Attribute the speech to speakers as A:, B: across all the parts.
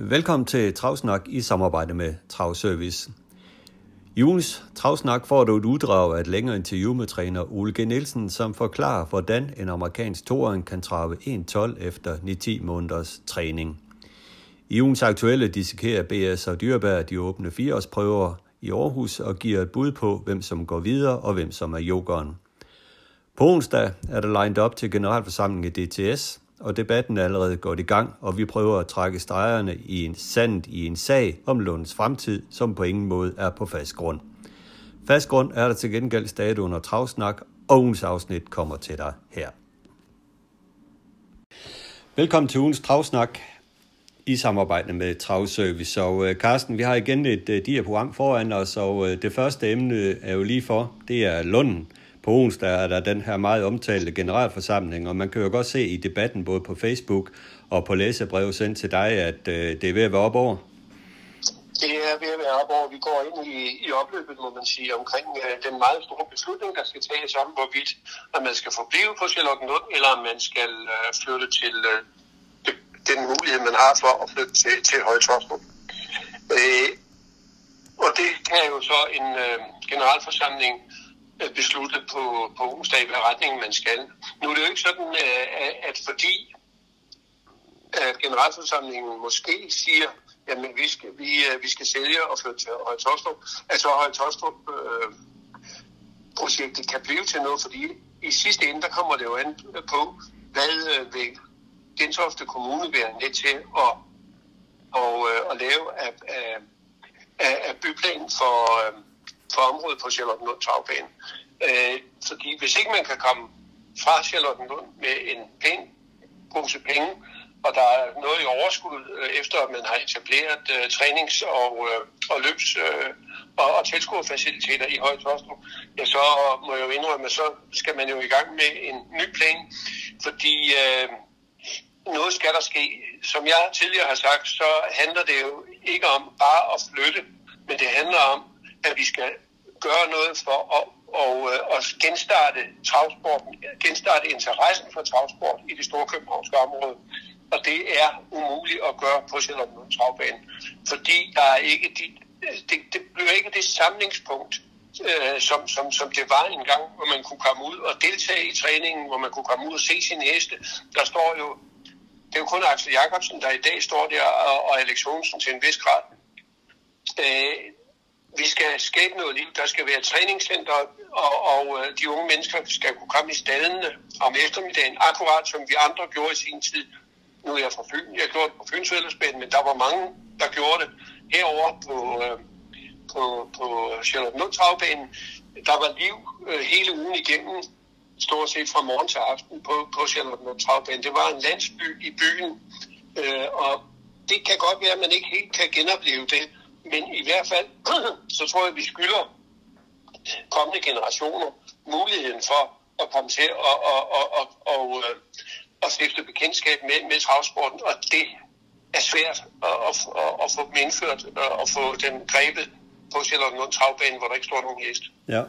A: Velkommen til Travsnak i samarbejde med Travservice. I ugens Travsnak får du et uddrag af et længere interview med træner Ole G. Nielsen, som forklarer, hvordan en amerikansk toåring kan trave 1-12 efter 9-10 måneders træning. I ugens aktuelle dissekerer BS og Dyrbær de åbne fireårsprøver i Aarhus og giver et bud på, hvem som går videre og hvem som er jokeren. På onsdag er der lined op til generalforsamling i DTS, og debatten er allerede godt i gang, og vi prøver at trække stregerne i en sand i en sag om Lunds fremtid, som på ingen måde er på fast grund. Fast grund er der til gengæld stadig under travsnak, og ugens afsnit kommer til dig her. Velkommen til ugens travsnak i samarbejde med Travservice. Og Carsten, øh, vi har igen et uh, diaprogram foran os, og uh, det første emne er jo lige for, det er Lunden. På onsdag er der den her meget omtalte generalforsamling, og man kan jo godt se i debatten både på Facebook og på læsebrev sendt til dig, at øh, det er ved at være op over.
B: Det er ved at være op over. Vi går ind i, i opløbet, må man sige, omkring øh, den meget store beslutning, der skal tages om, hvorvidt at man skal forblive på Sjælland eller om man skal øh, flytte til øh, den mulighed, man har for at flytte til, til Højtostrup. Øh, og det kan jo så en øh, generalforsamling øh, Øh, beslutte på, på onsdag, hvad retning man skal. Nu er det jo ikke sådan, øh, at fordi at generalforsamlingen måske siger, jamen vi skal, vi, vi skal sælge og flytte til Højtostrup, altså Højtostrup øh, projektet kan blive til noget, fordi i sidste ende, der kommer det jo an på, hvad øh, vil Gentofte Kommune være med til at, og, øh, at lave af, af, af, af byplan for, øh, for området på Charlottenlund Travbane. Øh, fordi hvis ikke man kan komme fra Charlottenlund med en pæn pose penge, og der er noget i overskud, øh, efter at man har etableret uh, trænings- og, uh, og løbs- uh, og, og tilskuerfaciliteter i Høje Tostrup, ja, så må jeg jo indrømme, at så skal man jo i gang med en ny plan, fordi uh, noget skal der ske. Som jeg tidligere har sagt, så handler det jo ikke om bare at flytte, men det handler om, at vi skal gøre noget for at, og, øh, og genstarte travsporten, genstarte interessen for travsport i det store københavnske område. Og det er umuligt at gøre på Sjælland Travbane, fordi der er ikke de, det, det bliver ikke det samlingspunkt, øh, som, som, som det var engang, hvor man kunne komme ud og deltage i træningen, hvor man kunne komme ud og se sin heste. Der står jo det er jo kun Axel Jacobsen, der i dag står der, og, og Alex Holmsen til en vis grad. Øh, vi skal skabe noget liv. Der skal være træningscenter, og, og øh, de unge mennesker skal kunne komme i stadene øh, om eftermiddagen, akkurat som vi andre gjorde i sin tid. Nu er jeg fra Fyn. Jeg gjorde det på Fyns men der var mange, der gjorde det herover på, øh, på, på Charlotte Der var liv øh, hele ugen igennem stort set fra morgen til aften på, på Charlotte Travbanen. Det var en landsby i byen, øh, og det kan godt være, at man ikke helt kan genopleve det, men i hvert fald, så tror jeg, at vi skylder kommende generationer muligheden for at komme til at, og, og, og, og, øh, og stifte bekendtskab med, med travsporten, og det er svært at, at, at, at få dem indført og få dem grebet på Charlotte Travbanen, hvor der ikke står nogen hest.
A: Ja,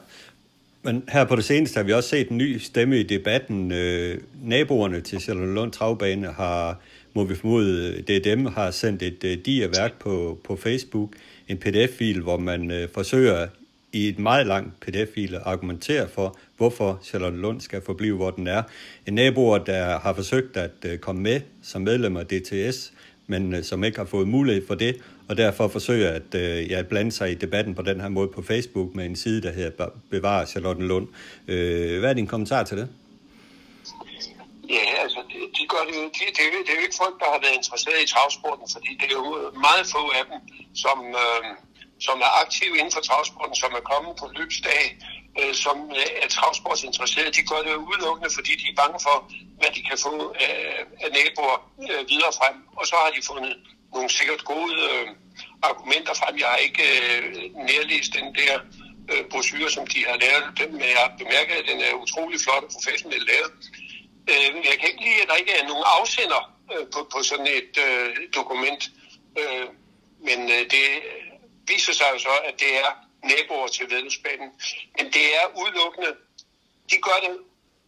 A: men her på det seneste har vi også set en ny stemme i debatten. Øh, naboerne til Charlottenlund Travbane har, må vi formode, det er dem, har sendt et øh, værk på, på Facebook, en pdf-fil, hvor man øh, forsøger i et meget langt pdf-fil at argumentere for, hvorfor Charlottenlund skal forblive, hvor den er. En naboer, der har forsøgt at øh, komme med som medlem af DTS, men øh, som ikke har fået mulighed for det, og derfor forsøger at øh, ja, blande sig i debatten på den her måde på Facebook med en side, der hedder Bevar Charlottenlund. Øh, hvad er din kommentar til det?
B: Ja, altså, de, de gør det, jo, de, det, er jo, det er jo ikke folk, der har været interesseret i travsporten, fordi det er jo meget få af dem, som, øh, som er aktive inden for travsporten, som er kommet på løbsdag, øh, som øh, er travsportsinteresserede. De gør det jo udelukkende, fordi de er bange for, hvad de kan få af, af naboer øh, videre frem. Og så har de fundet nogle sikkert gode, øh, argumenter frem. Jeg har ikke øh, nærlæst den der øh, brochure, som de har lavet, den, men jeg har bemærket, at den er utrolig flot og professionelt lavet. Øh, jeg kan ikke lide, at der ikke er nogen afsender øh, på, på sådan et øh, dokument. Øh, men øh, det viser sig jo så, at det er naboer til vedløbsbanen. Men det er udelukkende, de gør det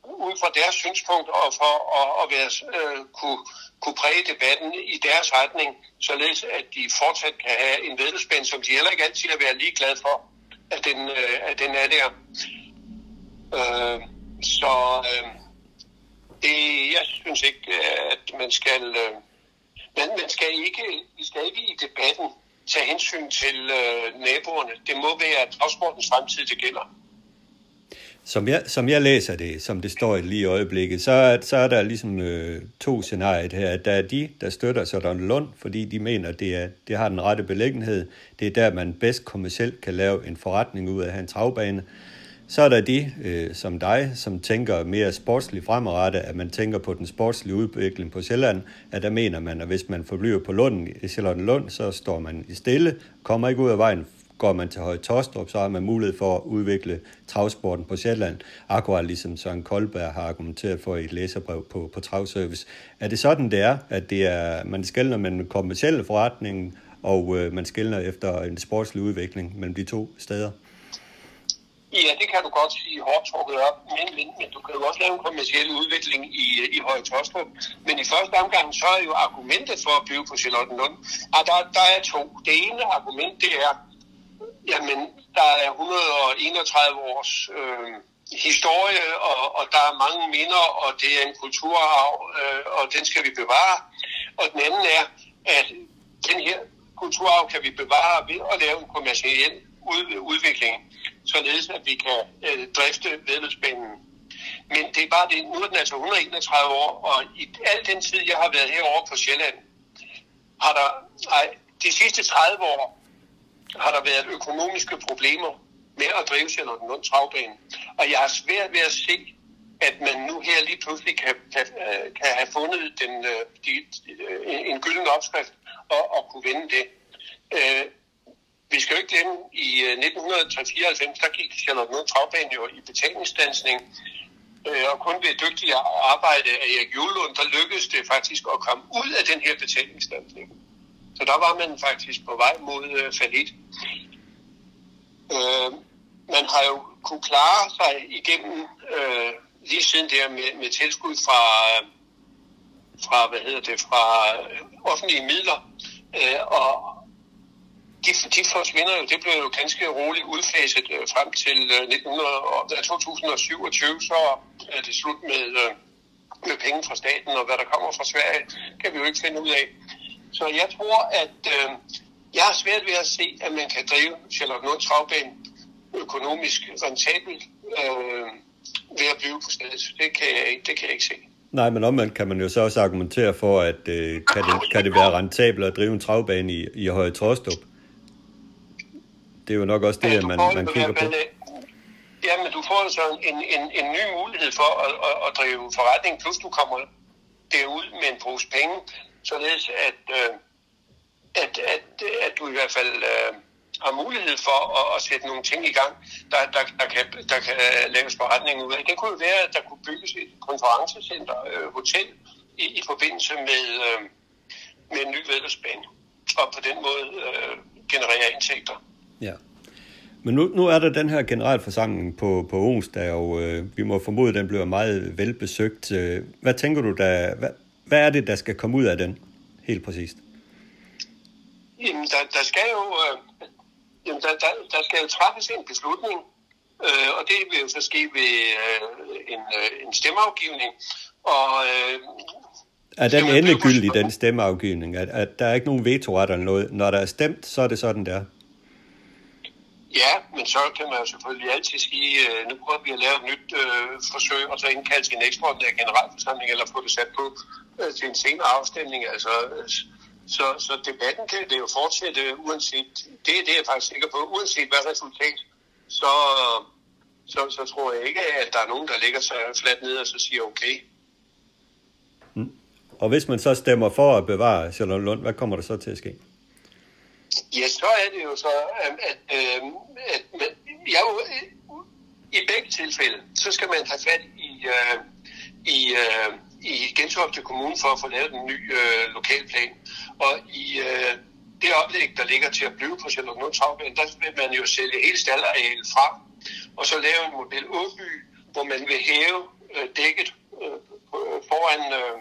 B: ud fra deres synspunkt og for at, at være, øh, kunne, kunne præge debatten i deres retning, således at de fortsat kan have en vedløbsbane, som de heller ikke altid er været lige glade for, at den, øh, at den er der. Øh, så øh, det, jeg synes ikke, at man skal, øh, man, man skal ikke, vi skal ikke i debatten tage hensyn til øh, naboerne. Det må være transportens fremtid, det gælder.
A: Som jeg, som jeg læser det, som det står i lige i øjeblikket, så så er der ligesom øh, to scenarier her. At der er de, der støtter Sådan Lund, fordi de mener, det, er, det har den rette beliggenhed. Det er der, man bedst kommercielt kan lave en forretning ud af at have en travbane. Så er der de, øh, som dig, som tænker mere sportsligt fremadrettet, at man tænker på den sportslige udvikling på Sjælland, at der mener man, at hvis man forbliver på Lund, i Sjælland Lund, så står man i stille, kommer ikke ud af vejen, går man til Høje Tostrup, så har man mulighed for at udvikle travsporten på Sjælland, akkurat ligesom Søren Koldberg har argumenteret for i et læserbrev på, på Travservice. Er det sådan, det er, at det er, man skældner med en kommersiel forretning, og øh, man skældner efter en sportslig udvikling mellem de to steder?
B: Ja, det kan du godt sige hårdt trukket op, men, men, men du kan jo også lave en kommersiel udvikling i, i Høje Tostrup. Men i første omgang, så er jo argumentet for at blive på Charlottenlund, at der, der er to. Det ene argument, det er, jamen, der er 131 års øh, historie, og, og der er mange minder, og det er en kulturarv, øh, og den skal vi bevare. Og den anden er, at den her kulturarv kan vi bevare ved at lave en kommersiel ud, udvikling således at vi kan øh, drifte vedløbsbanen. Men det er bare det, nu er den altså 131 år, og i al den tid, jeg har været herovre på Sjælland, har der, ej, de sidste 30 år, har der været økonomiske problemer med at drive Charlottenlund Travbane. Og jeg har svært ved at se, at man nu her lige pludselig kan, kan, øh, kan have fundet den, øh, de, øh, de, en gylden opskrift og, og kunne vende det. Vi skal jo ikke glemme, i øh, 1994, der gik Charlotte Nord jo i betalingsdansning, øh, og kun ved dygtige arbejde af Erik Julund, der lykkedes det faktisk at komme ud af den her betalingsdansning. Så der var man faktisk på vej mod øh, falit. Øh, man har jo kunne klare sig igennem øh, lige siden der med, med tilskud fra, øh, fra, hvad hedder det, fra offentlige midler, øh, og, de, de forsvinder jo. Det blev jo ganske roligt udfaset øh, frem til øh, 1900, 2027, øh, så er det slut med, øh, med penge fra staten, og hvad der kommer fra Sverige, kan vi jo ikke finde ud af. Så jeg tror, at øh, jeg har svært ved at se, at man kan drive Charlotte Nord Travbane økonomisk rentabelt øh, ved at blive på stedet. Det kan jeg, ikke, det kan jeg ikke se.
A: Nej, men omvendt kan man jo så også argumentere for, at øh, kan, det, kan det være rentabelt at drive en travbane i, i Høje Torstrup? Det er jo nok også det, at man, man kigger på.
B: Ja, men du får altså en, en, en ny mulighed for at, at, at drive forretning, plus du kommer derud med en pose penge, således at, øh, at, at, at du i hvert fald øh, har mulighed for at, at sætte nogle ting i gang, der, der, der, kan, der kan laves forretning ud af. Det kunne jo være, at der kunne bygges et konferencecenter, øh, hotel, i, i forbindelse med, øh, med en ny vedløbsbane, og på den måde øh, generere indtægter.
A: Ja. Men nu, nu er der den her generalforsamling på, på onsdag, og øh, vi må formode, at den bliver meget velbesøgt. Øh, hvad tænker du, der, hvad, hvad er det, der skal komme ud af den, helt præcist?
B: Jamen, der, der skal jo øh, jamen, der, der, der skal jo træffes en beslutning, øh, og det vil jo så ske ved øh, en, øh, en stemmeafgivning. Og, øh,
A: er den endegyldig, den stemmeafgivning? At, at der er ikke nogen vetoret eller noget? Når der er stemt, så er det sådan, der.
B: Ja, men så kan man jo selvfølgelig altid sige, øh, nu prøver vi at lave et nyt øh, forsøg, og så indkalde til en ekstraordinær generalforsamling, eller få det sat på øh, til en senere afstemning. Altså, øh, så, så debatten kan det jo fortsætte, uanset, det er det, jeg er faktisk sikker på, uanset hvad resultat, så, så, så tror jeg ikke, at der er nogen, der ligger sig fladt ned og så siger okay.
A: Mm. Og hvis man så stemmer for at bevare Sjælland Lund, hvad kommer der så til at ske?
B: Ja, så er det jo så, øhm, at, øhm, at, at, at jeg, i begge tilfælde, så skal man have fat i, øh, i, øh, i Gentofte Kommune for at få lavet en ny øh, lokalplan. Og i øh, det oplæg, der ligger til at blive på Sjælland Nordtravbanen, der vil man jo sælge hele staldarealet fra, og så lave en model Åby, hvor man vil hæve øh, dækket øh, øh foran, øh,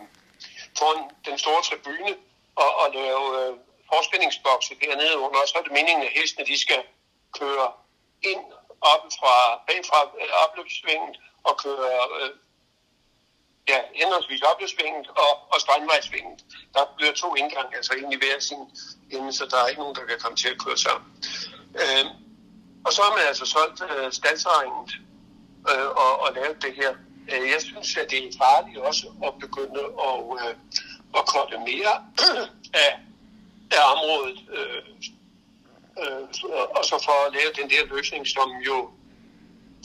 B: foran den store tribune og, og lave øh, forspændingsbokse dernede under. Og så er det meningen, at hestene de skal køre ind op fra, bagfra øh, opløbssvinget og køre øh, ja, henholdsvis opløbssvinget og, og strandvejsvingen. Der bliver to indgange, altså ind i hver sin ende, så der er ikke nogen, der kan komme til at køre sammen. Øh, og så har man altså solgt øh, stadsregnet øh, og, og lavet det her. Øh, jeg synes, at det er farligt også at begynde at, øh, at korte mere af, af området. Øh, øh, og så for at lave den der løsning, som jo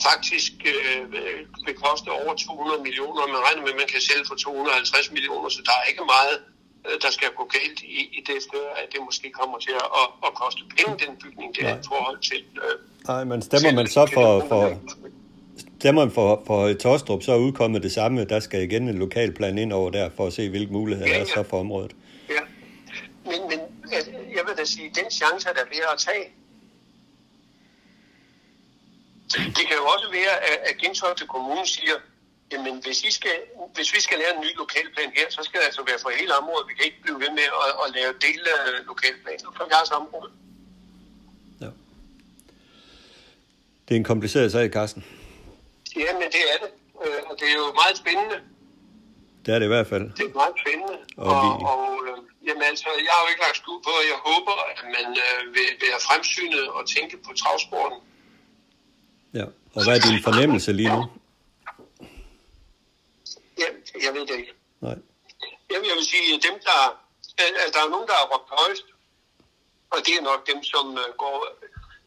B: faktisk øh, vil koste over 200 millioner. Man regner med, at man kan sælge for 250 millioner, så der er ikke meget, øh, der skal gå galt i, i det, før at det måske kommer til at, at, at koste penge, den bygning der, i forhold til... Øh,
A: Nej, men stemmer man så for, for, stemmer man for, for Torstrup, så er udkommet det samme. Der skal igen en lokalplan ind over der, for at se, hvilke muligheder ja, ja. der er så for området.
B: Ja, men, men jeg vil da sige, den chance er der ved at tage. Det kan jo også være, at Gentofte Kommune siger, jamen hvis, I skal, hvis vi skal lave en ny lokalplan her, så skal det altså være for hele området. Vi kan ikke blive ved med at, at lave del af lokalplaner for jeres område.
A: Ja. Det er en kompliceret sag, Carsten.
B: Ja, men det er det. Øh, og det er jo meget spændende.
A: Det er det i hvert fald.
B: Det er meget spændende. Og, og, vi... og jamen altså, jeg har jo ikke lagt skud på, at jeg håber, at man øh, vil være fremsynet og tænke på travsporten.
A: Ja, og hvad er din fornemmelse lige nu?
B: Ja, jeg ved det ikke.
A: Nej.
B: Jamen, jeg vil sige, at dem, der, at der er nogen, der har råbt højst, og det er nok dem, som øh, går,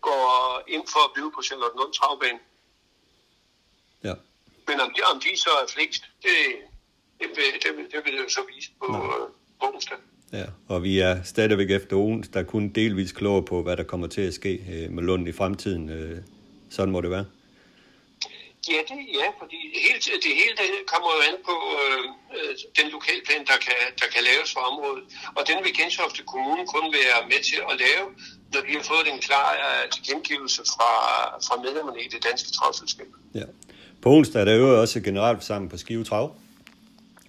B: går ind for at blive på Charlotte Lund Travbane.
A: Ja.
B: Men om de, om de så er flest, det, det, vil, det, vil, det vil jo så vise på, på onsdag.
A: Ja, og vi er stadigvæk efter der kun delvis klogere på, hvad der kommer til at ske øh, med Lund i fremtiden. Øh, sådan må det være.
B: Ja, det, ja fordi helt, det hele det kommer jo an på øh, øh, den lokalplan, der kan, der kan laves for området. Og den vil Gentofte Kommune kun være med til at lave, når vi har fået den klare tilkendegivelse fra, fra medlemmerne i det danske travselskab.
A: Ja. På onsdag er der jo også generelt sammen på Skive Trav.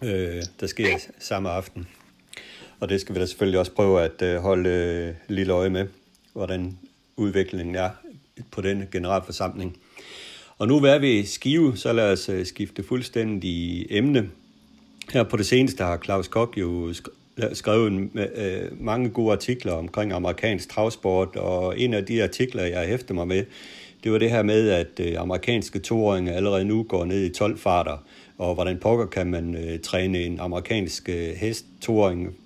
A: Øh, der sker ja. samme aften. Og det skal vi da selvfølgelig også prøve at øh, holde øh, lille øje med, hvordan udviklingen er på den generalforsamling. Og nu er vi Skive, så lad os øh, skifte fuldstændig emne. Her på det seneste har Claus Kok jo skrevet øh, mange gode artikler omkring amerikansk travsport, og en af de artikler, jeg hæfter mig med, det var det her med, at øh, amerikanske toåringer allerede nu går ned i 12 farter, og hvordan pokker kan man øh, træne en amerikansk øh, hest toåring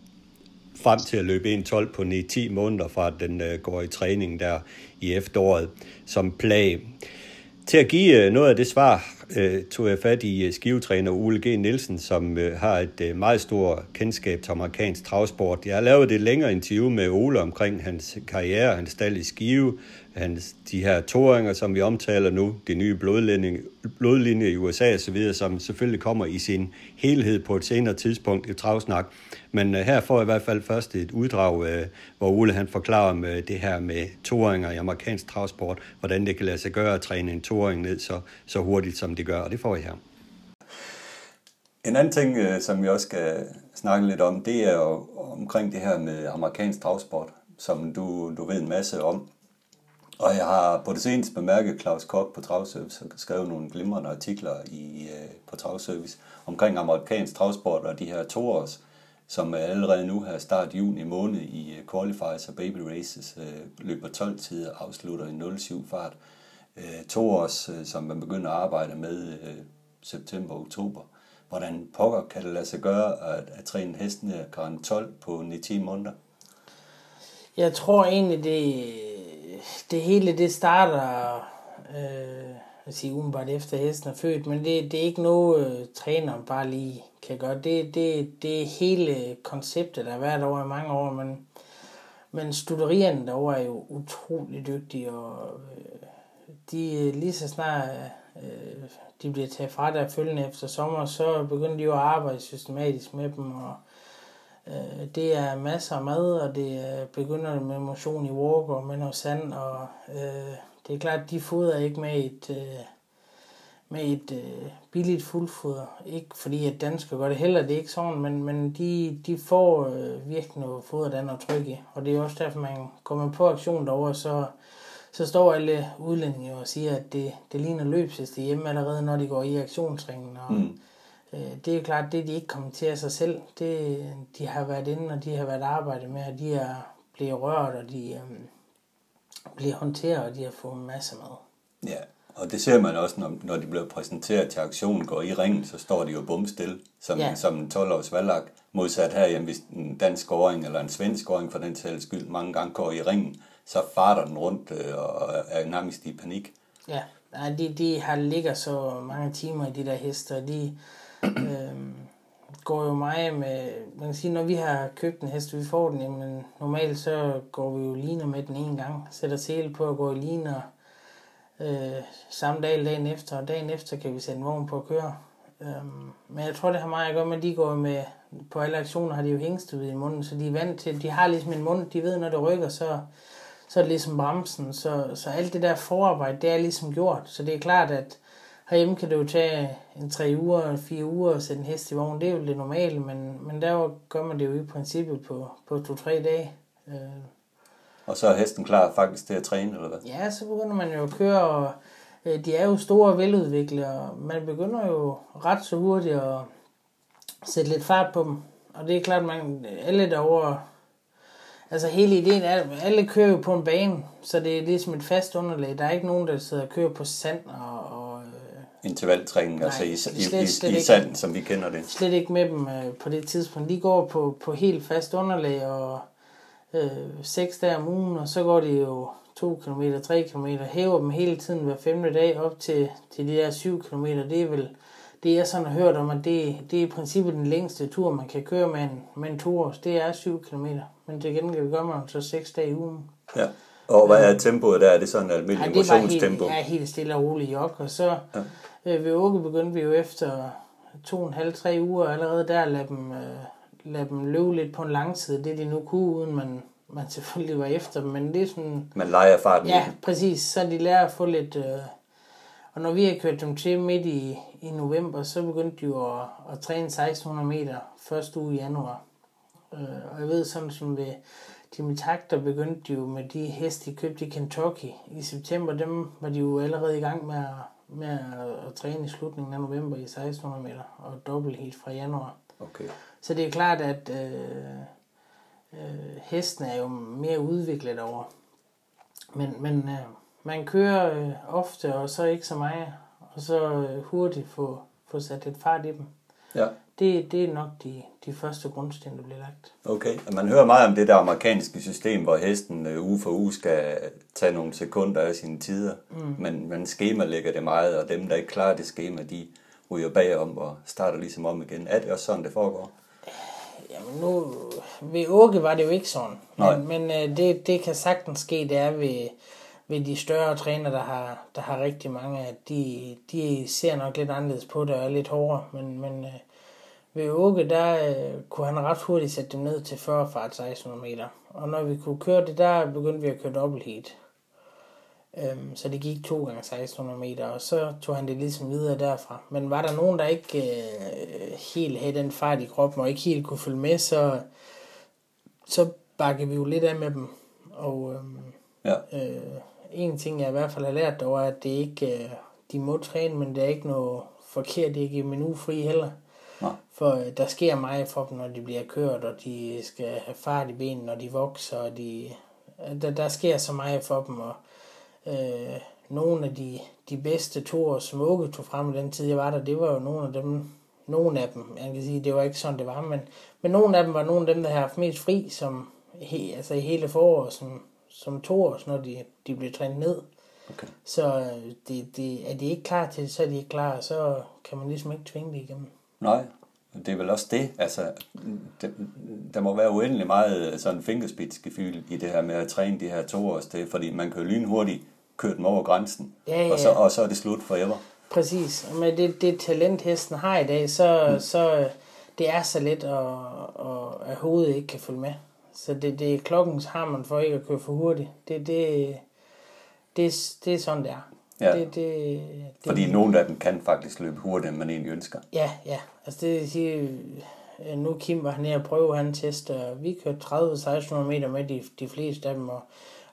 A: frem til at løbe 1.12 på 9-10 måneder, fra at den øh, går i træning der i efteråret som plag. Til at give øh, noget af det svar, øh, tog jeg fat i øh, skivetræner Ole G. Nielsen, som øh, har et øh, meget stort kendskab til amerikansk travsport. Jeg har lavet et længere interview med Ole omkring hans karriere, hans stald i Skive, hans, de her toringer, som vi omtaler nu, de nye blodlinje, blodlinje i USA osv., som selvfølgelig kommer i sin helhed på et senere tidspunkt i travsnak. Men uh, her får jeg i hvert fald først et uddrag, uh, hvor Ole han forklarer om øh, det her med toringer i amerikansk travsport, hvordan det kan lade sig gøre at træne en toring ned så, så hurtigt, som det gør, og det får jeg her. En anden ting, som vi også skal snakke lidt om, det er jo omkring det her med amerikansk travsport, som du, du ved en masse om. Og jeg har på det seneste bemærket Claus Kok på Travservice og skrevet nogle glimrende artikler i, øh, på Travservice omkring amerikansk travsport og de her toårs, som allerede nu har start juni måned i øh, qualifiers og baby races, øh, løber 12 tider, afslutter i 07 fart. Uh, toårs, som man begynder at arbejde med september og oktober. Hvordan pokker kan det lade sig gøre at, at træne hestene kan 12 på 9-10 måneder?
C: Jeg tror egentlig, det det hele det starter øh, jeg siger umiddelbart efter hesten er født, men det, det er ikke noget øh, træneren bare lige kan gøre. Det, det, det er hele konceptet, der har været over i mange år, men, men studerierne derovre er jo utrolig dygtige, og øh, de øh, lige så snart øh, de bliver taget fra der følgende efter sommer, så begynder de jo at arbejde systematisk med dem, og øh, Øh, det er masser af mad, og det øh, begynder med motion i walk og med noget sand, og øh, det er klart, at de fodrer ikke med et, øh, med et øh, billigt fuldfoder. Ikke fordi at danskere gør det heller, det er ikke sådan, men, men de, de får øh, virkelig noget foder, der er tryk i. Og det er også derfor, man kommer på aktion derovre, så, så står alle udlændinge og siger, at det, det ligner løbsheste hjemme allerede, når de går i aktionsringen. Og, mm øh, det er klart, det de ikke kommenterer sig selv, det de har været inde, og de har været arbejdet med, og de er blevet rørt, og de øh, bliver håndteret, og de har fået masser mad.
D: Ja, og det ser man også, når, når de bliver præsenteret til aktionen, går i ringen, så står de jo bumstil, som, ja. som en 12-års valgak. Modsat her, jamen, hvis en dansk scoring eller en svensk scoring for den sags skyld mange gange går i ringen, så farter den rundt øh, og er nærmest i panik.
C: Ja, de, de har ligger så mange timer i de der heste, de øh, går jo meget med, man kan sige, når vi har købt en hest, vi får den, jamen normalt så går vi jo liner med den en gang, sætter sele på at gå i liner, øh, samme dag eller dagen efter, og dagen efter kan vi sætte en vogn på at køre. Øh, men jeg tror, det har meget at gøre med, at de går med, på alle aktioner har de jo hængsted i munden, så de er vant til, de har ligesom en mund, de ved, når det rykker, så, så er det ligesom bremsen, så, så alt det der forarbejde, det er ligesom gjort, så det er klart, at herhjemme kan det jo tage en tre uger, fire uger at sætte en hest i vogn, det er jo det normale, men, men der gør man det jo i princippet på, på to-tre dage. Øh,
D: og så er hesten klar faktisk til at træne, eller hvad?
C: Ja, så begynder man jo at køre, og øh, de er jo store og veludviklede, og man begynder jo ret så hurtigt at sætte lidt fart på dem. Og det er klart, man, alle derovre, altså hele ideen er, alle kører jo på en bane, så det er ligesom et fast underlag. Der er ikke nogen, der sidder og kører på sand og...
D: Intervaltræning, nej, altså i, slet, i, slet i, i sand, som vi kender det.
C: Slet ikke med dem øh, på det tidspunkt. De går på, på helt fast underlag, og øh, seks dage om ugen, og så går de jo 2 km, 3 km, hæver dem hele tiden hver femte dag op til, til de der 7 km. Det er vel det, jeg sådan har hørt om, at det, det er i princippet den længste tur, man kan køre med en, med en tur. Det er 7 km, men til gengæld gør man så 6 dage i ugen.
D: Ja. Og hvad er tempoet der? Er det sådan et almindeligt ja, motionstempo?
C: Ja, helt stille og roligt jog, og så ja. Øh, ved Åke begyndte vi jo efter to og en halv, tre uger allerede der at lade dem, øh, lade dem løbe lidt på en lang tid, det de nu kunne, uden man, man selvfølgelig var efter dem, men det er sådan...
D: Man leger farten
C: Ja, præcis, så de lærer at få lidt... Øh, og når vi har kørt dem til midt i, i november, så begyndte de jo at, at træne 1600 meter første uge i januar. Øh, og jeg ved sådan som ved Jimmy Takter begyndte de jo med de heste, de købte i Kentucky i september, dem var de jo allerede i gang med at, med at, at træne i slutningen af november i 1600 meter, og dobbelt helt fra januar.
D: Okay.
C: Så det er klart, at øh, øh, hesten er jo mere udviklet over. Men, men øh, man kører øh, ofte, og så ikke så meget, og så øh, hurtigt få, få sat lidt fart i dem.
D: Ja.
C: Det, det er nok de, de første grundsten, der bliver lagt.
D: Okay, og man hører meget om det der amerikanske system, hvor hesten øh, uge for uge skal tage nogle sekunder af sine tider. Mm. Men man skemalægger det meget, og dem, der ikke klarer det skema, de ryger bagom og starter ligesom om igen. Er det også sådan, det foregår?
C: Jamen nu, ved Åke var det jo ikke sådan. Nej. Men, men øh, det, det kan sagtens ske, det er ved, ved de større træner, der har, der har rigtig mange, at de, de ser nok lidt anderledes på det og er lidt hårdere. Men, men øh, ved Åke, der øh, kunne han ret hurtigt sætte dem ned til 40 fart 600 meter. Og når vi kunne køre det, der begyndte vi at køre dobbelt heat. Øhm, så det gik to gange 1600 meter, og så tog han det ligesom videre derfra. Men var der nogen, der ikke øh, helt havde den fart i kroppen, og ikke helt kunne følge med, så, så bakkede vi jo lidt af med dem. Og øhm, ja. øh, en ting, jeg i hvert fald har lært dog, er, at det ikke, øh, de må træne, men det er ikke noget forkert, det er ikke menu fri heller. Nej. For øh, der sker meget for dem, når de bliver kørt, og de skal have fart i benene, når de vokser, og de, der, der sker så meget for dem, og Øh, nogle af de, de bedste toer, som Åke tog frem i den tid, jeg var der, det var jo nogle af dem, nogle af dem, jeg kan sige, det var ikke sådan, det var, men, men nogle af dem var nogle af dem, der har haft mest fri, som he, altså i hele foråret, som, som toer, når de, de blev trænet ned. Okay. Så øh, det, det, er de ikke klar til det, så er de ikke klar, så kan man ligesom ikke tvinge det igennem.
D: Nej, Det er vel også det, altså, der, der må være uendelig meget sådan fingerspidsgefyld i det her med at træne de her to års til, fordi man kan jo lynhurtigt køre dem over grænsen,
C: Ja, ja,
D: Og, så, og så er det slut forever.
C: Præcis. Og med det, det talent, hesten har i dag, så, mm. så øh, det er så let, at, at, at hovedet ikke kan følge med. Så det, det er klokkens hammer for ikke at køre for hurtigt. Det, det, det, det er sådan, det er.
D: Ja.
C: Det, det, det,
D: Fordi nogle af dem kan faktisk løbe hurtigere, end man egentlig ønsker.
C: Ja, ja. Altså det vil sige, øh, nu Kim var hernede og prøve, han tester, vi kørte 30-1600 meter med de, de fleste af dem, og,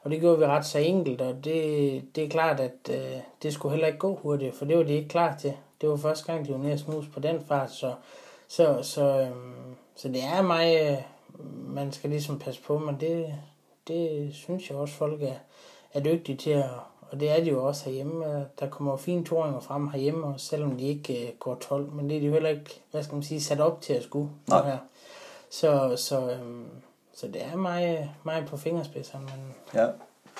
C: og det gjorde vi ret så enkelt, og det, det er klart, at øh, det skulle heller ikke gå hurtigt, for det var de ikke klar til. Det var første gang, de var nede og på den fart, så, så, så, øhm, så det er mig, øh, man skal ligesom passe på, men det, det synes jeg også, folk er, er dygtige til at, og det er de jo også herhjemme. Øh, Der kommer fine toringer frem herhjemme, også selvom de ikke øh, går 12. Men det er de jo heller ikke, hvad skal man sige, sat op til at skulle.
D: Nej.
C: Her. Så, så, øhm, så det er mig, mig på fingerspidserne. Men
D: Ja.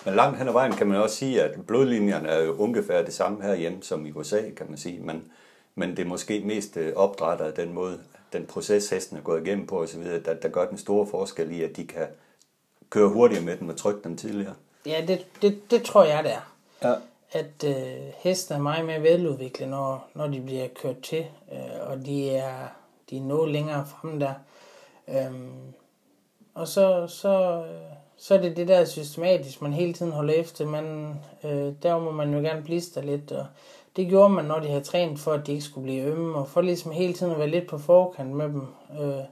D: Men langt hen ad vejen kan man også sige, at blodlinjerne er jo ungefær det samme herhjemme som i USA, kan man sige. Men, men det er måske mest øh, opdrætter af den måde, den proces hesten er gået igennem på osv., der, der gør den store forskel i, at de kan køre hurtigere med dem og trykke dem tidligere.
C: ja, det, det, det tror jeg, det er.
D: Ja.
C: at øh, heste er meget mere veludviklet, når, når de bliver kørt til, øh, og de er, de er noget længere fremme der. Øhm, og så, så, så er det det der systematisk, man hele tiden holder efter. Man, øh, der må man jo gerne blister lidt, og det gjorde man, når de havde trænet for, at de ikke skulle blive ømme, og for ligesom hele tiden at være lidt på forkant med dem. Øh,